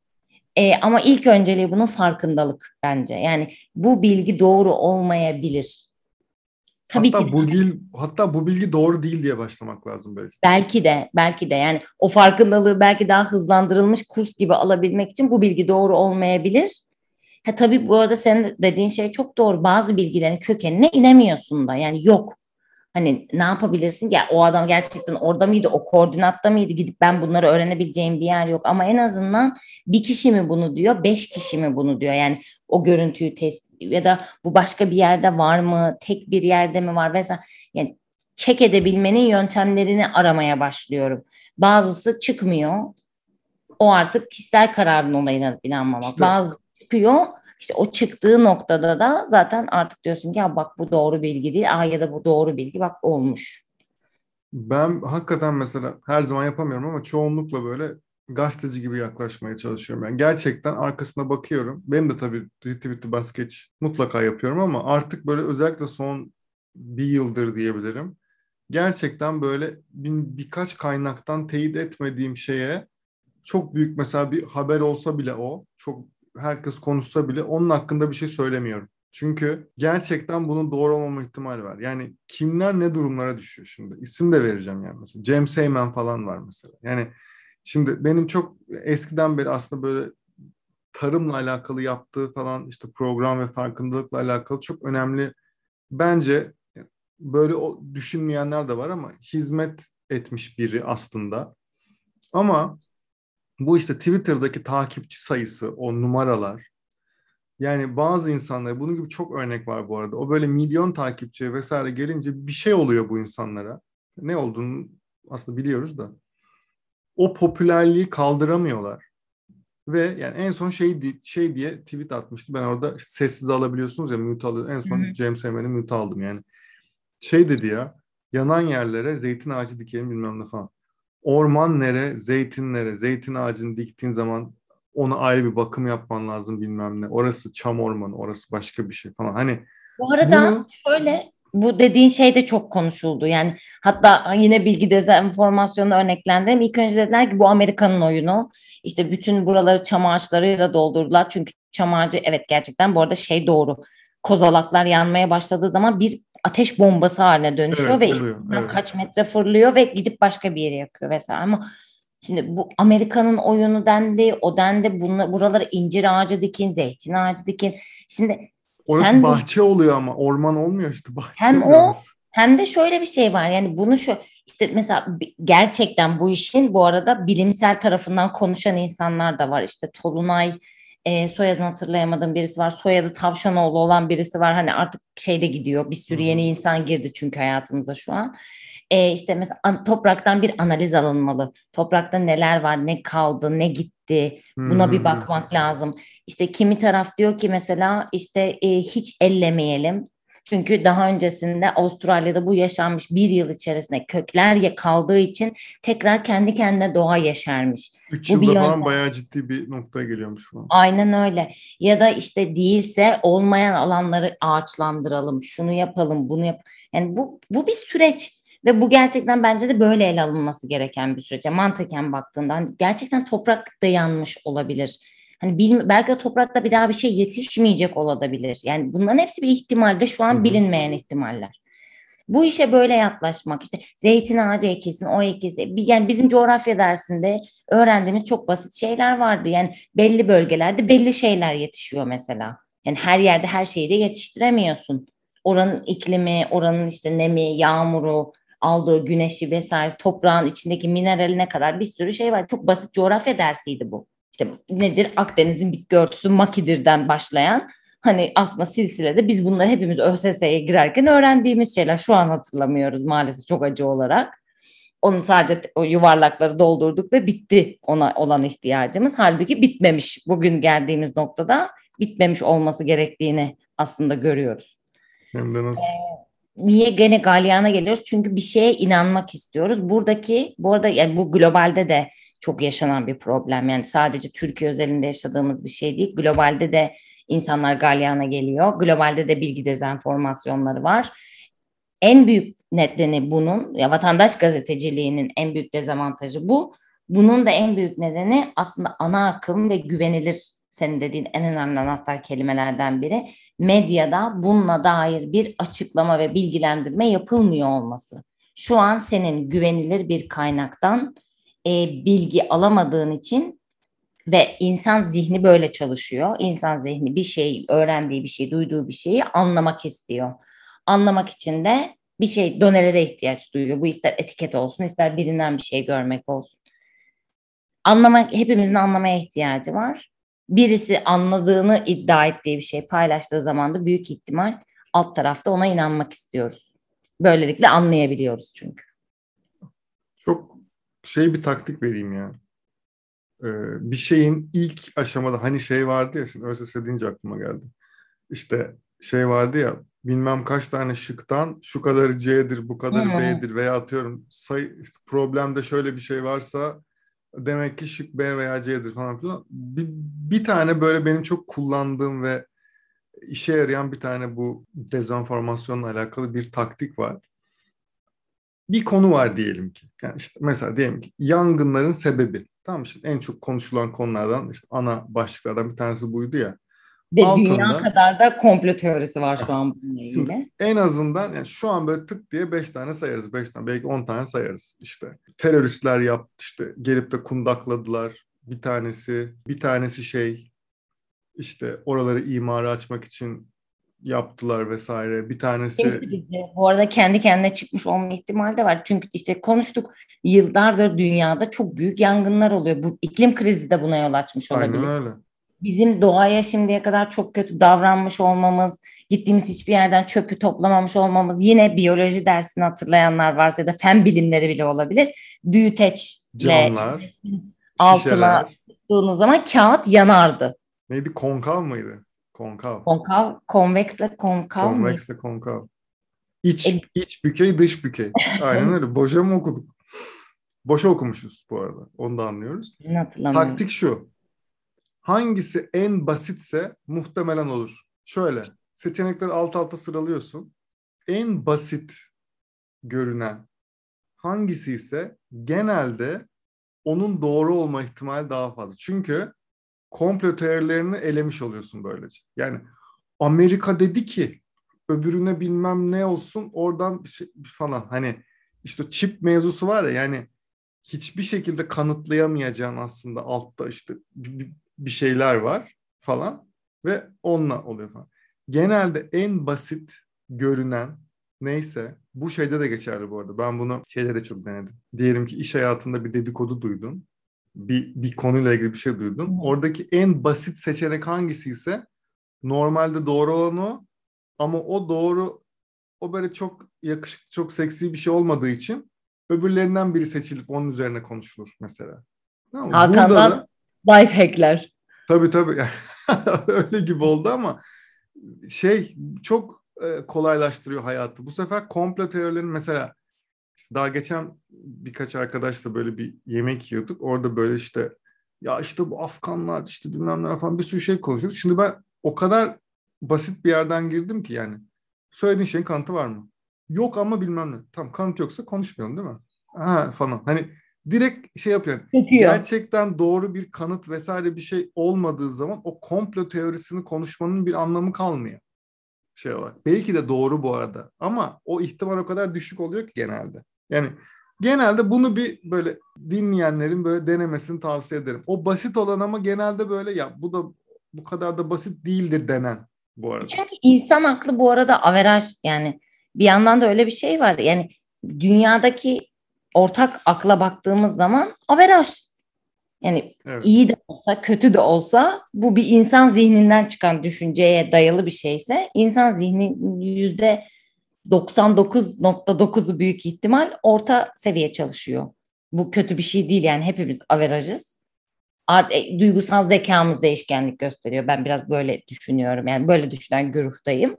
E, ama ilk önceliği bunun farkındalık bence. Yani bu bilgi doğru olmayabilir. Tabii hatta ki. bu değil, hatta bu bilgi doğru değil diye başlamak lazım belki. Belki de, belki de yani o farkındalığı belki daha hızlandırılmış kurs gibi alabilmek için bu bilgi doğru olmayabilir. Ha, tabii bu arada senin dediğin şey çok doğru. Bazı bilgilerin kökenine inemiyorsun da. Yani yok. Hani ne yapabilirsin ya o adam gerçekten orada mıydı? O koordinatta mıydı? Gidip ben bunları öğrenebileceğim bir yer yok. Ama en azından bir kişi mi bunu diyor? Beş kişi mi bunu diyor? Yani o görüntüyü test ya da bu başka bir yerde var mı? Tek bir yerde mi var? Vesaire. Yani çek edebilmenin yöntemlerini aramaya başlıyorum. Bazısı çıkmıyor. O artık kişisel kararın olayına inanmamak. İşte, bazı çıkıyor. İşte o çıktığı noktada da zaten artık diyorsun ki ya bak bu doğru bilgi değil. Aa ya da bu doğru bilgi bak olmuş. Ben hakikaten mesela her zaman yapamıyorum ama çoğunlukla böyle gazeteci gibi yaklaşmaya çalışıyorum. Yani gerçekten arkasına bakıyorum. Benim de tabii retweet'i baskeç mutlaka yapıyorum ama artık böyle özellikle son bir yıldır diyebilirim. Gerçekten böyle bir, birkaç kaynaktan teyit etmediğim şeye çok büyük mesela bir haber olsa bile o çok herkes konuşsa bile onun hakkında bir şey söylemiyorum. Çünkü gerçekten bunun doğru olmama ihtimali var. Yani kimler ne durumlara düşüyor şimdi? İsim de vereceğim yani mesela. James Heyman falan var mesela. Yani şimdi benim çok eskiden beri aslında böyle tarımla alakalı yaptığı falan işte program ve farkındalıkla alakalı çok önemli bence böyle o düşünmeyenler de var ama hizmet etmiş biri aslında. Ama bu işte Twitter'daki takipçi sayısı, o numaralar. Yani bazı insanlar, bunun gibi çok örnek var bu arada. O böyle milyon takipçi vesaire gelince bir şey oluyor bu insanlara. Ne olduğunu aslında biliyoruz da. O popülerliği kaldıramıyorlar. Ve yani en son şey şey diye tweet atmıştı. Ben orada sessiz alabiliyorsunuz ya mute alıyor. En son Hı-hı. James Eman'i mute aldım yani. Şey dedi ya yanan yerlere zeytin ağacı dikelim bilmem ne falan orman nere, zeytin nere, zeytin ağacını diktiğin zaman ona ayrı bir bakım yapman lazım bilmem ne. Orası çam ormanı, orası başka bir şey falan. Hani bu arada bunu... şöyle bu dediğin şey de çok konuşuldu. Yani hatta yine bilgi dezenformasyonu örneklendireyim. İlk önce dediler ki bu Amerika'nın oyunu. İşte bütün buraları çam ağaçlarıyla doldurdular. Çünkü çam ağacı evet gerçekten bu arada şey doğru. Kozalaklar yanmaya başladığı zaman bir ateş bombası haline dönüşüyor evet, ve işte evet. kaç metre fırlıyor ve gidip başka bir yere yakıyor vesaire ama şimdi bu Amerika'nın oyunu dendi, o dendi, bunla, buralara incir ağacı dikin, zeytin ağacı dikin. Şimdi Orası sen bahçe de, oluyor ama orman olmuyor işte bahçe. Hem o hem de şöyle bir şey var yani bunu şu işte mesela gerçekten bu işin bu arada bilimsel tarafından konuşan insanlar da var. İşte Tolunay e, soyadını hatırlayamadığım birisi var. Soyadı Tavşanoğlu olan birisi var. Hani artık şeyde gidiyor. Bir sürü yeni insan girdi çünkü hayatımıza şu an. E, işte mesela topraktan bir analiz alınmalı. Toprakta neler var, ne kaldı, ne gitti. Buna bir bakmak lazım. İşte kimi taraf diyor ki mesela işte e, hiç ellemeyelim. Çünkü daha öncesinde Avustralya'da bu yaşanmış bir yıl içerisinde kökler kaldığı için tekrar kendi kendine doğa yeşermiş. Üç bu yılda falan bayağı ciddi bir noktaya geliyormuş falan. Aynen öyle. Ya da işte değilse olmayan alanları ağaçlandıralım, şunu yapalım, bunu yap. Yani bu bu bir süreç ve bu gerçekten bence de böyle ele alınması gereken bir süreç. Mantıken baktığında hani gerçekten toprak da yanmış olabilir Hani bil, belki toprakta bir daha bir şey yetişmeyecek olabilir. Yani bunların hepsi bir ihtimal ve şu an Hı-hı. bilinmeyen ihtimaller. Bu işe böyle yaklaşmak işte zeytin ağacı ekilsin, o ekilsin. Yani bizim coğrafya dersinde öğrendiğimiz çok basit şeyler vardı. Yani belli bölgelerde belli şeyler yetişiyor mesela. Yani her yerde her şeyi de yetiştiremiyorsun. Oranın iklimi, oranın işte nemi, yağmuru, aldığı güneşi vesaire, toprağın içindeki mineraline kadar bir sürü şey var. Çok basit coğrafya dersiydi bu işte nedir Akdeniz'in bitki örtüsü Makidir'den başlayan hani aslında silsilede biz bunları hepimiz ÖSS'ye girerken öğrendiğimiz şeyler şu an hatırlamıyoruz maalesef çok acı olarak. Onu sadece o yuvarlakları doldurduk ve bitti ona olan ihtiyacımız. Halbuki bitmemiş. Bugün geldiğimiz noktada bitmemiş olması gerektiğini aslında görüyoruz. Hem de nasıl? Ee, niye gene galyana geliyoruz? Çünkü bir şeye inanmak istiyoruz. Buradaki, bu arada yani bu globalde de çok yaşanan bir problem. Yani sadece Türkiye özelinde yaşadığımız bir şey değil. Globalde de insanlar galyana geliyor. Globalde de bilgi dezenformasyonları var. En büyük nedeni bunun, ya vatandaş gazeteciliğinin en büyük dezavantajı bu. Bunun da en büyük nedeni aslında ana akım ve güvenilir senin dediğin en önemli anahtar kelimelerden biri medyada bununla dair bir açıklama ve bilgilendirme yapılmıyor olması. Şu an senin güvenilir bir kaynaktan e, bilgi alamadığın için ve insan zihni böyle çalışıyor. İnsan zihni bir şey, öğrendiği bir şey, duyduğu bir şeyi anlamak istiyor. Anlamak için de bir şey, donelere ihtiyaç duyuyor. Bu ister etiket olsun, ister birinden bir şey görmek olsun. Anlamak, hepimizin anlamaya ihtiyacı var. Birisi anladığını iddia ettiği bir şey paylaştığı zaman da büyük ihtimal alt tarafta ona inanmak istiyoruz. Böylelikle anlayabiliyoruz çünkü. Şey bir taktik vereyim ya. Ee, bir şeyin ilk aşamada hani şey vardı ya şimdi ÖSS deyince aklıma geldi. İşte şey vardı ya bilmem kaç tane şıktan şu kadar C'dir bu kadar B'dir veya atıyorum sayı işte problemde şöyle bir şey varsa demek ki şık B veya C'dir falan filan. Bir, bir tane böyle benim çok kullandığım ve işe yarayan bir tane bu dezenformasyonla alakalı bir taktik var bir konu var diyelim ki. Yani işte mesela diyelim ki yangınların sebebi. Tamam işte en çok konuşulan konulardan işte ana başlıklardan bir tanesi buydu ya. Ve Altında, dünya kadar da komplo teorisi var şu an bununla ilgili. En azından yani şu an böyle tık diye beş tane sayarız. beş tane belki on tane sayarız işte. Teröristler yaptı işte gelip de kundakladılar. Bir tanesi bir tanesi şey işte oraları imara açmak için yaptılar vesaire. Bir tanesi... Bu arada kendi kendine çıkmış olma ihtimali de var. Çünkü işte konuştuk yıllardır dünyada çok büyük yangınlar oluyor. Bu iklim krizi de buna yol açmış olabilir. Aynen öyle. Bizim doğaya şimdiye kadar çok kötü davranmış olmamız, gittiğimiz hiçbir yerden çöpü toplamamış olmamız, yine biyoloji dersini hatırlayanlar varsa ya da fen bilimleri bile olabilir. Büyüteçle Camlar, altına tuttuğunuz zaman kağıt yanardı. Neydi? Konkav mıydı? Konkav. Konkav, konveksle konkav Konveksle mı? konkav. İç, e, iç bükey, dış bükey. Aynen *laughs* öyle. Boşa mı okuduk? Boşa okumuşuz bu arada. Onu da anlıyoruz. Taktik şu. Hangisi en basitse muhtemelen olur. Şöyle. Seçenekleri alt alta sıralıyorsun. En basit görünen hangisi ise genelde onun doğru olma ihtimali daha fazla. Çünkü komplo teorilerini elemiş oluyorsun böylece. Yani Amerika dedi ki öbürüne bilmem ne olsun oradan bir şey falan hani işte çip mevzusu var ya yani hiçbir şekilde kanıtlayamayacağın aslında altta işte bir, şeyler var falan ve onunla oluyor falan. Genelde en basit görünen neyse bu şeyde de geçerli bu arada. Ben bunu şeyde de çok denedim. Diyelim ki iş hayatında bir dedikodu duydun bir, bir konuyla ilgili bir şey duydun. Hı. Oradaki en basit seçenek hangisi ise normalde doğru olan o ama o doğru o böyle çok yakışıklı, çok seksi bir şey olmadığı için öbürlerinden biri seçilip onun üzerine konuşulur mesela. Tamam, Hakan'dan da, life hackler. Tabii tabii. *laughs* Öyle gibi oldu ama şey çok e, kolaylaştırıyor hayatı. Bu sefer komplo teorilerinin mesela işte daha geçen birkaç arkadaşla böyle bir yemek yiyorduk. Orada böyle işte ya işte bu Afganlar işte bilmem ne falan bir sürü şey konuşuyorduk. Şimdi ben o kadar basit bir yerden girdim ki yani. Söylediğin şeyin kanıtı var mı? Yok ama bilmem ne. Tamam kanıt yoksa konuşmayalım değil mi? Ha falan. Hani direkt şey yapıyor. Gerçekten doğru bir kanıt vesaire bir şey olmadığı zaman o komplo teorisini konuşmanın bir anlamı kalmıyor. Şey var. Belki de doğru bu arada ama o ihtimal o kadar düşük oluyor ki genelde. Yani genelde bunu bir böyle dinleyenlerin böyle denemesini tavsiye ederim. O basit olan ama genelde böyle ya bu da bu kadar da basit değildir denen bu arada. Çünkü insan aklı bu arada averaj yani bir yandan da öyle bir şey var. Yani dünyadaki ortak akla baktığımız zaman averaj. Yani evet. iyi de olsa kötü de olsa bu bir insan zihninden çıkan düşünceye dayalı bir şeyse insan zihni yüzde 99.9'u büyük ihtimal orta seviye çalışıyor. Bu kötü bir şey değil yani hepimiz averajız. E, duygusal zekamız değişkenlik gösteriyor. Ben biraz böyle düşünüyorum. Yani böyle düşünen güruhtayım.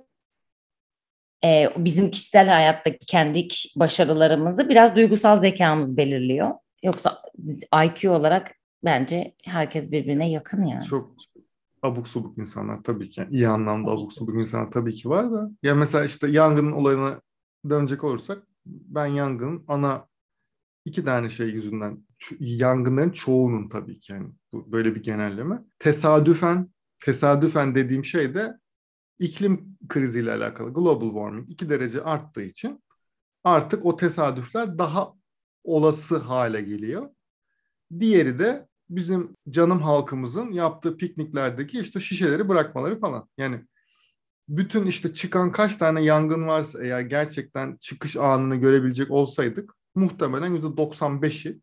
E, bizim kişisel hayattaki kendi başarılarımızı biraz duygusal zekamız belirliyor. Yoksa IQ olarak bence herkes birbirine yakın yani. Çok abuk subuk insanlar tabii ki. Yani iyi anlamda abuk subuk insanlar tabii ki var da. Ya mesela işte yangının olayına dönecek olursak ben yangının ana iki tane şey yüzünden yangınların çoğunun tabii ki yani bu böyle bir genelleme. Tesadüfen tesadüfen dediğim şey de iklim kriziyle alakalı global warming 2 derece arttığı için artık o tesadüfler daha olası hale geliyor. Diğeri de bizim canım halkımızın yaptığı pikniklerdeki işte şişeleri bırakmaları falan. Yani bütün işte çıkan kaç tane yangın varsa eğer gerçekten çıkış anını görebilecek olsaydık muhtemelen %95'i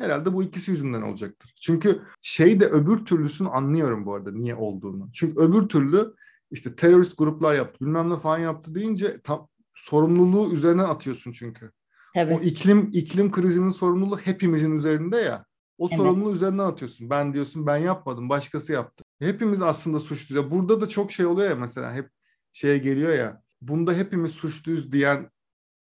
herhalde bu ikisi yüzünden olacaktır. Çünkü şey de öbür türlüsünü anlıyorum bu arada niye olduğunu. Çünkü öbür türlü işte terörist gruplar yaptı bilmem ne falan yaptı deyince tam sorumluluğu üzerine atıyorsun çünkü. Tabii. O iklim iklim krizinin sorumluluğu hepimizin üzerinde ya. O evet. sorumluluğu üzerinden atıyorsun. Ben diyorsun ben yapmadım, başkası yaptı. Hepimiz aslında suçluyuz. Ya burada da çok şey oluyor ya mesela hep şeye geliyor ya. Bunda hepimiz suçluyuz diyen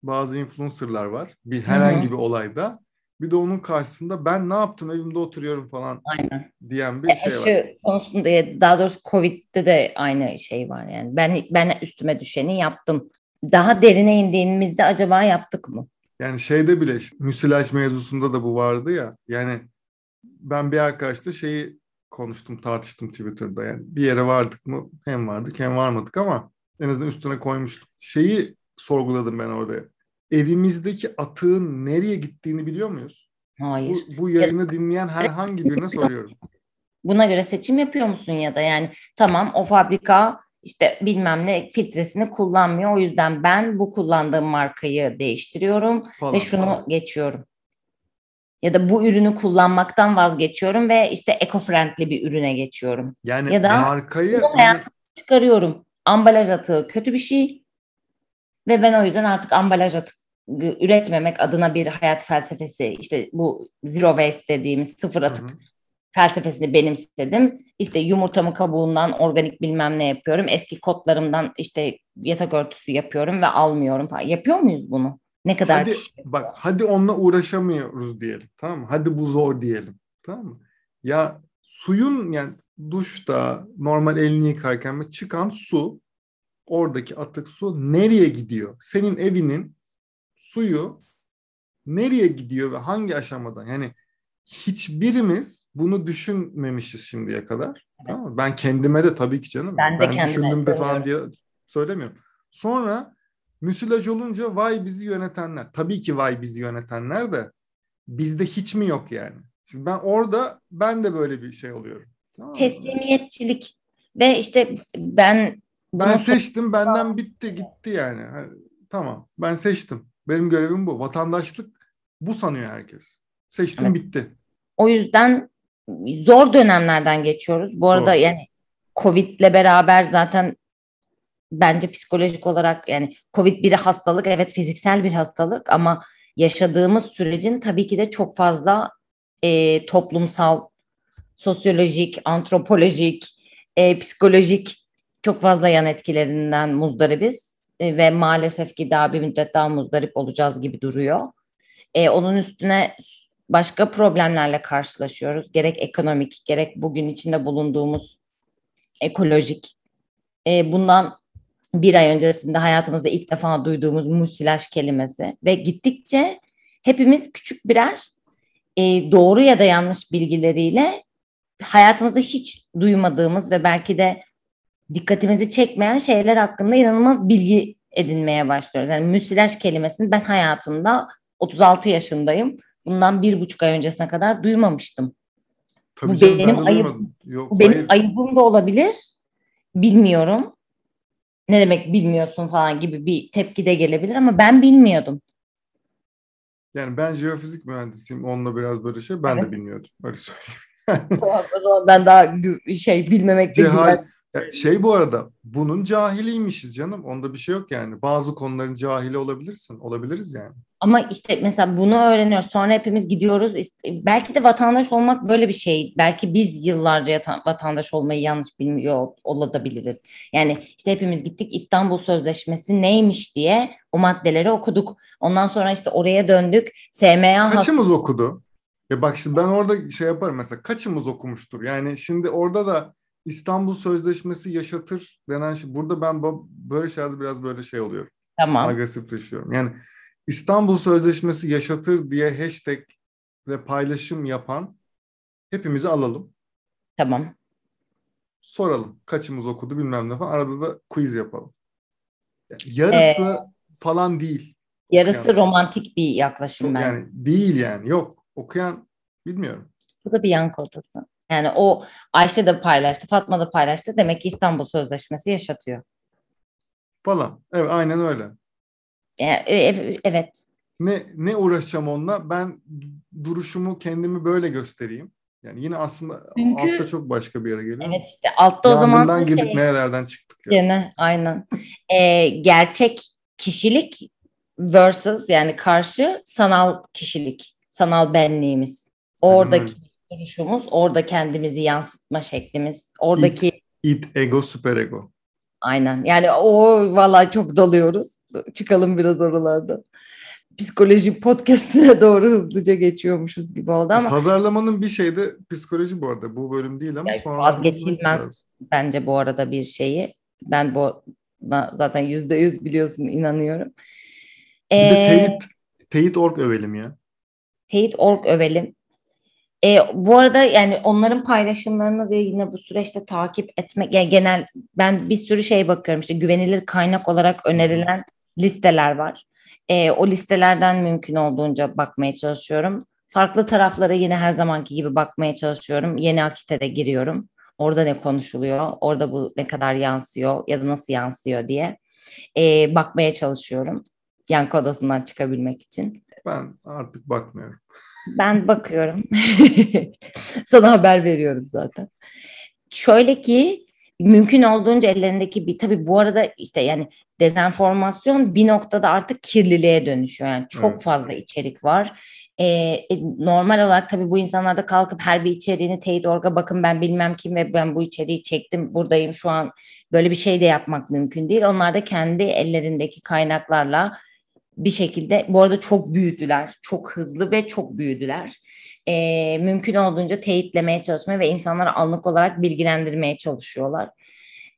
bazı influencerlar var. Bir herhangi Hı-hı. bir olayda. Bir de onun karşısında ben ne yaptım evimde oturuyorum falan Aynen. diyen bir e, şey var. Aşı konusunda daha doğrusu Covid'de de aynı şey var yani. Ben ben üstüme düşeni yaptım. Daha derine indiğimizde acaba yaptık mı? Yani şeyde bile işte müsilaj mevzusunda da bu vardı ya. Yani ben bir arkadaşla şeyi konuştum, tartıştım Twitter'da. Yani bir yere vardık mı hem vardık hem varmadık ama en azından üstüne koymuştuk. Şeyi sorguladım ben orada. Evimizdeki atığın nereye gittiğini biliyor muyuz? Hayır. Bu, bu yayını ya, dinleyen herhangi birine soruyorum. Buna göre seçim yapıyor musun ya da yani tamam o fabrika işte bilmem ne filtresini kullanmıyor. O yüzden ben bu kullandığım markayı değiştiriyorum falan, ve şunu falan. geçiyorum ya da bu ürünü kullanmaktan vazgeçiyorum ve işte eco-friendly bir ürüne geçiyorum. Yani ya da markayı yani... çıkarıyorum. Ambalaj atığı kötü bir şey ve ben o yüzden artık ambalaj atığı üretmemek adına bir hayat felsefesi işte bu zero waste dediğimiz sıfır atık Hı-hı. felsefesini benimsedim. İşte yumurtamı kabuğundan organik bilmem ne yapıyorum. Eski kotlarımdan işte yatak örtüsü yapıyorum ve almıyorum falan. Yapıyor muyuz bunu? Ne kadar hadi, kişi? Bak hadi onunla uğraşamıyoruz diyelim. Tamam mı? Hadi bu zor diyelim. Tamam mı? Ya suyun yani duşta normal elini yıkarken çıkan su oradaki atık su nereye gidiyor? Senin evinin suyu nereye gidiyor ve hangi aşamadan? Yani hiçbirimiz bunu düşünmemişiz şimdiye kadar. Evet. Tamam mı? Ben kendime de tabii ki canım. Ben, de ben düşündüm de falan diye söylemiyorum. Sonra Müsilaj olunca vay bizi yönetenler. Tabii ki vay bizi yönetenler de bizde hiç mi yok yani? Şimdi ben orada ben de böyle bir şey oluyorum. Tamam Teslimiyetçilik ve işte ben ben seçtim benden bitti gitti yani. Tamam ben seçtim. Benim görevim bu. Vatandaşlık bu sanıyor herkes. Seçtim evet. bitti. O yüzden zor dönemlerden geçiyoruz. Bu arada zor. yani Covid'le beraber zaten bence psikolojik olarak yani Covid bir hastalık evet fiziksel bir hastalık ama yaşadığımız sürecin tabii ki de çok fazla e, toplumsal, sosyolojik, antropolojik, e, psikolojik çok fazla yan etkilerinden muzdaribiz. e, ve maalesef ki daha bir müddet daha muzdarip olacağız gibi duruyor. E, onun üstüne başka problemlerle karşılaşıyoruz. Gerek ekonomik, gerek bugün içinde bulunduğumuz ekolojik. E, bundan bir ay öncesinde hayatımızda ilk defa duyduğumuz musilaj kelimesi ve gittikçe hepimiz küçük birer e, doğru ya da yanlış bilgileriyle hayatımızda hiç duymadığımız ve belki de dikkatimizi çekmeyen şeyler hakkında inanılmaz bilgi edinmeye başlıyoruz. Yani müsilaj kelimesini ben hayatımda 36 yaşındayım. Bundan bir buçuk ay öncesine kadar duymamıştım. Tabii bu canım, benim ayıp, Yok, bu benim ayıbım da olabilir. Bilmiyorum. Ne demek bilmiyorsun falan gibi bir tepki de gelebilir ama ben bilmiyordum. Yani ben jeofizik mühendisiyim. Onunla biraz böyle şey. Ben evet. de bilmiyordum. Öyle söyleyeyim. *laughs* o zaman ben daha şey bilmemek Cehal, ya şey bu arada bunun cahiliymişiz canım. Onda bir şey yok yani. Bazı konuların cahili olabilirsin. Olabiliriz yani. Ama işte mesela bunu öğreniyoruz. Sonra hepimiz gidiyoruz. Belki de vatandaş olmak böyle bir şey. Belki biz yıllarca vatandaş olmayı yanlış bilmiyor olabiliriz. Yani işte hepimiz gittik İstanbul Sözleşmesi neymiş diye o maddeleri okuduk. Ondan sonra işte oraya döndük. SMA Kaçımız okudu? Ya bak şimdi ben orada şey yaparım mesela kaçımız okumuştur? Yani şimdi orada da İstanbul Sözleşmesi yaşatır denen şey. Burada ben böyle şeylerde biraz böyle şey oluyorum. Tamam. Agresifleşiyorum. Yani İstanbul Sözleşmesi yaşatır diye hashtag ve paylaşım yapan hepimizi alalım. Tamam. Soralım. Kaçımız okudu bilmem ne falan. Arada da quiz yapalım. Yani yarısı ee, falan değil. Yarısı okuyan. romantik bir yaklaşım ben. Yani değil yani. Yok. Okuyan bilmiyorum. Bu da bir yankı otası. Yani o Ayşe de paylaştı, Fatma da paylaştı. Demek ki İstanbul Sözleşmesi yaşatıyor. Falan. Evet aynen öyle. Yani, e, evet. Ne ne uğraşacağım onunla? Ben duruşumu kendimi böyle göstereyim. Yani yine aslında Çünkü, altta çok başka bir yere geliyor. Evet işte altta o zaman Yangından girdik şey, nerelerden çıktık. Yani. Gene aynen. ee, gerçek kişilik versus yani karşı sanal kişilik, sanal benliğimiz. Oradaki duruşumuz, orada kendimizi yansıtma şeklimiz, oradaki id, id ego, süper ego. Aynen. Yani o vallahi çok dalıyoruz. Çıkalım biraz oralarda. Psikoloji podcastine *laughs* doğru hızlıca geçiyormuşuz gibi oldu ama. Pazarlamanın bir şeyi de psikoloji bu arada. Bu bölüm değil ama yani sonra vazgeçilmez bence bu arada bir şeyi. Ben bu zaten yüzde yüz biliyorsun inanıyorum. Bir ee, de teyit, teyit org övelim ya. Teyit org övelim. E, bu arada yani onların paylaşımlarını da yine bu süreçte takip etmek yani genel ben bir sürü şey bakıyorum işte güvenilir kaynak olarak önerilen listeler var. E, o listelerden mümkün olduğunca bakmaya çalışıyorum. Farklı taraflara yine her zamanki gibi bakmaya çalışıyorum. Yeni Akite'de giriyorum. Orada ne konuşuluyor? Orada bu ne kadar yansıyor ya da nasıl yansıyor diye e, bakmaya çalışıyorum. Yankı odasından çıkabilmek için. Ben artık bakmıyorum. Ben bakıyorum. *laughs* Sana haber veriyorum zaten. Şöyle ki mümkün olduğunca ellerindeki bir tabii bu arada işte yani dezenformasyon bir noktada artık kirliliğe dönüşüyor. Yani çok evet. fazla içerik var. Ee, e, normal olarak tabii bu insanlar da kalkıp her bir içeriğini teyit orga bakın ben bilmem kim ve ben bu içeriği çektim buradayım şu an böyle bir şey de yapmak mümkün değil. Onlar da kendi ellerindeki kaynaklarla bir şekilde bu arada çok büyüdüler. Çok hızlı ve çok büyüdüler. E, mümkün olduğunca teyitlemeye çalışmaya ve insanları anlık olarak bilgilendirmeye çalışıyorlar.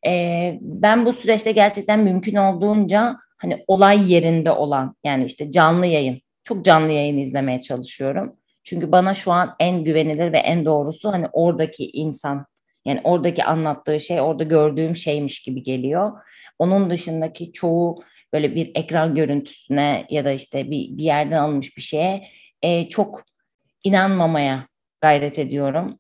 E, ben bu süreçte gerçekten mümkün olduğunca hani olay yerinde olan yani işte canlı yayın çok canlı yayın izlemeye çalışıyorum. Çünkü bana şu an en güvenilir ve en doğrusu hani oradaki insan yani oradaki anlattığı şey orada gördüğüm şeymiş gibi geliyor. Onun dışındaki çoğu böyle bir ekran görüntüsüne ya da işte bir, bir yerden alınmış bir şeye e, çok inanmamaya gayret ediyorum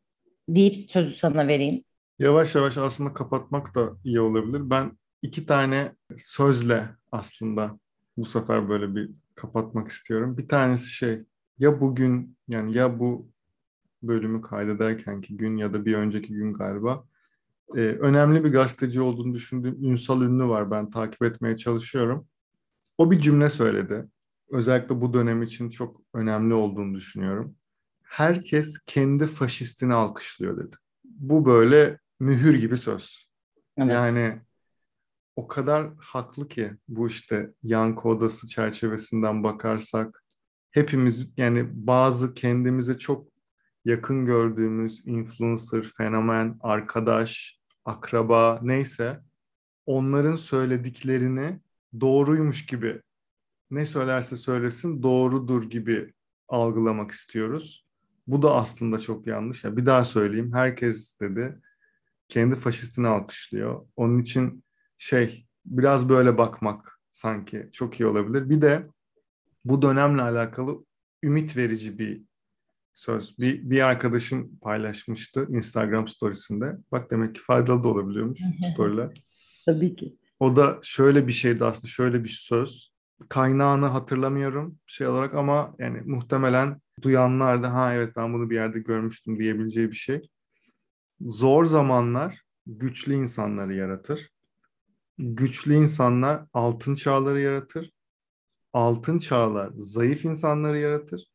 deyip sözü sana vereyim. Yavaş yavaş aslında kapatmak da iyi olabilir. Ben iki tane sözle aslında bu sefer böyle bir kapatmak istiyorum. Bir tanesi şey ya bugün yani ya bu bölümü kaydederken ki gün ya da bir önceki gün galiba e, önemli bir gazeteci olduğunu düşündüğüm Ünsal Ünlü var. Ben takip etmeye çalışıyorum. O bir cümle söyledi. Özellikle bu dönem için çok önemli olduğunu düşünüyorum. Herkes kendi faşistini alkışlıyor dedi. Bu böyle mühür gibi söz. Evet. Yani o kadar haklı ki bu işte yankı odası çerçevesinden bakarsak hepimiz yani bazı kendimize çok yakın gördüğümüz influencer, fenomen, arkadaş, akraba neyse onların söylediklerini doğruymuş gibi ne söylerse söylesin doğrudur gibi algılamak istiyoruz. Bu da aslında çok yanlış. Ya bir daha söyleyeyim. Herkes dedi kendi faşistini alkışlıyor. Onun için şey biraz böyle bakmak sanki çok iyi olabilir. Bir de bu dönemle alakalı ümit verici bir söz. Bir, bir arkadaşım paylaşmıştı Instagram storiesinde. Bak demek ki faydalı da olabiliyormuş *laughs* storyler. Tabii ki. O da şöyle bir şeydi aslında şöyle bir söz. Kaynağını hatırlamıyorum şey olarak ama yani muhtemelen duyanlar da ha evet ben bunu bir yerde görmüştüm diyebileceği bir şey. Zor zamanlar güçlü insanları yaratır. Güçlü insanlar altın çağları yaratır. Altın çağlar zayıf insanları yaratır.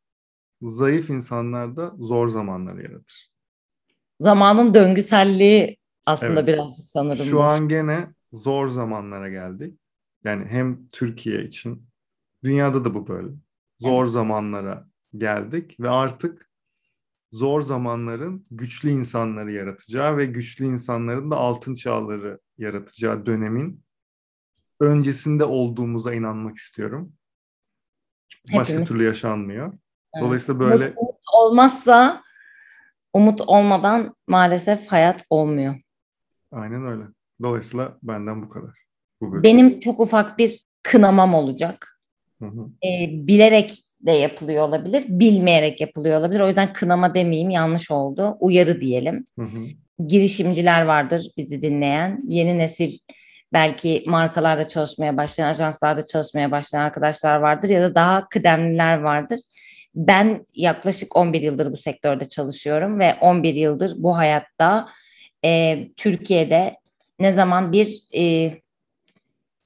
Zayıf insanlar da zor zamanları yaratır. Zamanın döngüselliği aslında Evet. birazcık sanırım. Şu bu. an gene zor zamanlara geldik. Yani hem Türkiye için, dünyada da bu böyle. Zor zamanlara geldik ve artık zor zamanların güçlü insanları yaratacağı ve güçlü insanların da altın çağları yaratacağı dönemin öncesinde olduğumuza inanmak istiyorum. Başka Hepimiz. türlü yaşanmıyor. Evet. Dolayısıyla böyle Umut, umut olmazsa umut olmadan maalesef hayat olmuyor. aynen öyle. Dolayısıyla benden bu kadar. Bu bölüm. Benim çok ufak bir kınamam olacak. Hı hı. E, bilerek de yapılıyor olabilir, bilmeyerek yapılıyor olabilir. O yüzden kınama demeyeyim yanlış oldu. Uyarı diyelim. Hı hı. girişimciler vardır bizi dinleyen. Yeni nesil belki markalarda çalışmaya başlayan, ajanslarda çalışmaya başlayan arkadaşlar vardır ya da daha kıdemliler vardır. Ben yaklaşık 11 yıldır bu sektörde çalışıyorum ve 11 yıldır bu hayatta e, Türkiye'de ne zaman bir e,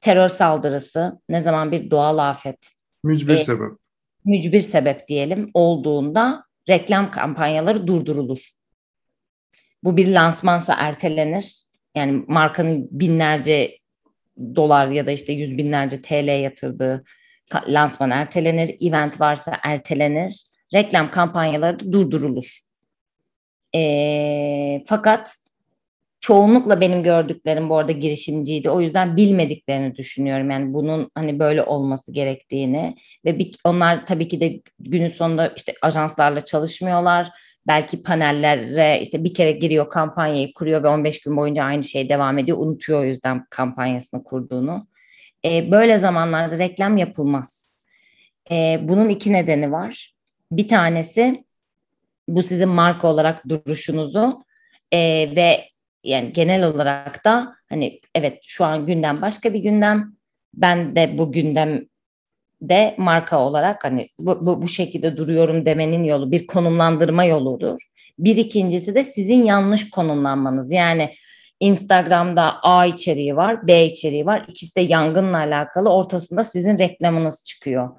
terör saldırısı, ne zaman bir doğal afet, Mücbir Evet. sebep. mücbir sebep diyelim olduğunda reklam kampanyaları durdurulur. Bu bir lansmansa ertelenir. Yani markanın binlerce dolar ya da işte yüz binlerce TL yatırdığı lansman ertelenir. Event varsa ertelenir. Reklam kampanyaları da durdurulur. Ee, fakat çoğunlukla benim gördüklerim bu arada girişimciydi. O yüzden bilmediklerini düşünüyorum. Yani bunun hani böyle olması gerektiğini ve bir, onlar tabii ki de günün sonunda işte ajanslarla çalışmıyorlar. Belki panellere işte bir kere giriyor kampanyayı kuruyor ve 15 gün boyunca aynı şey devam ediyor. Unutuyor o yüzden kampanyasını kurduğunu. Ee, böyle zamanlarda reklam yapılmaz. Ee, bunun iki nedeni var. Bir tanesi bu sizin marka olarak duruşunuzu e, ve yani genel olarak da hani evet şu an gündem başka bir gündem. Ben de bu gündemde marka olarak hani bu, bu, bu şekilde duruyorum demenin yolu bir konumlandırma yoludur. Bir ikincisi de sizin yanlış konumlanmanız. Yani Instagram'da A içeriği var, B içeriği var. İkisi de yangınla alakalı. Ortasında sizin reklamınız çıkıyor.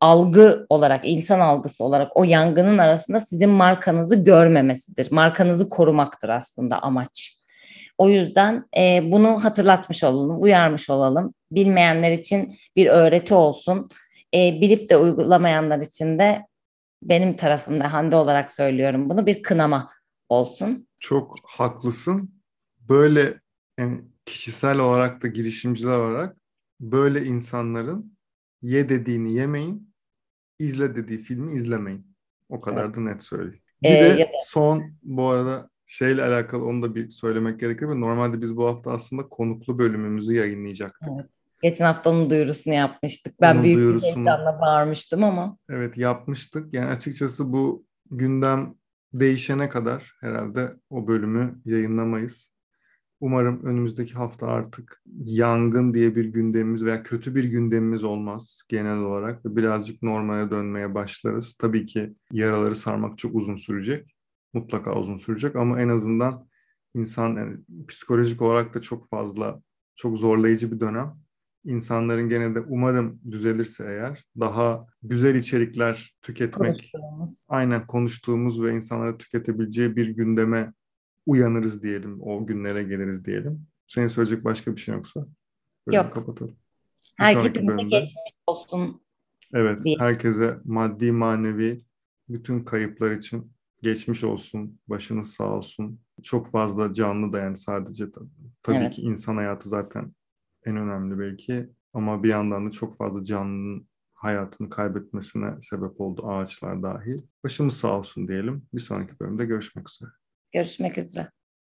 Algı olarak, insan algısı olarak o yangının arasında sizin markanızı görmemesidir. Markanızı korumaktır aslında amaç. O yüzden e, bunu hatırlatmış olalım, uyarmış olalım. Bilmeyenler için bir öğreti olsun. E, bilip de uygulamayanlar için de benim tarafımda Hande olarak söylüyorum bunu bir kınama olsun. Çok haklısın. Böyle yani kişisel olarak da girişimciler olarak böyle insanların ye dediğini yemeyin, izle dediği filmi izlemeyin. O kadar da net söyleyeyim. Bir Ee, de son bu arada şeyle alakalı onu da bir söylemek gerekir. Normalde biz bu hafta aslında konuklu bölümümüzü yayınlayacaktık. Evet. Geçen hafta onun duyurusunu yapmıştık. Ben Onun büyük bir duyurusunu- heyecanla bağırmıştım ama. Evet yapmıştık. Yani açıkçası bu gündem değişene kadar herhalde o bölümü yayınlamayız. Umarım önümüzdeki hafta artık yangın diye bir gündemimiz veya kötü bir gündemimiz olmaz genel olarak ve birazcık normale dönmeye başlarız. Tabii ki yaraları sarmak çok uzun sürecek. Mutlaka uzun sürecek ama en azından insan yani psikolojik olarak da çok fazla çok zorlayıcı bir dönem. İnsanların gene de umarım düzelirse eğer daha güzel içerikler tüketmek Konuştuğumuz. aynen konuştuğumuz ve insanlara tüketebileceği bir gündeme uyanırız diyelim. O günlere geliriz diyelim. Senin söyleyecek başka bir şey yoksa? Yok. kapatalım. Bir Herkese geçmiş olsun evet diye. herkese maddi manevi bütün kayıplar için geçmiş olsun, başınız sağ olsun. Çok fazla canlı da yani sadece ta- tabii Evet. ki insan hayatı zaten en önemli belki ama bir yandan da çok fazla canlının hayatını kaybetmesine sebep oldu ağaçlar dahil. Başımız sağ olsun diyelim. Bir sonraki bölümde görüşmek üzere. Görüşmek üzere.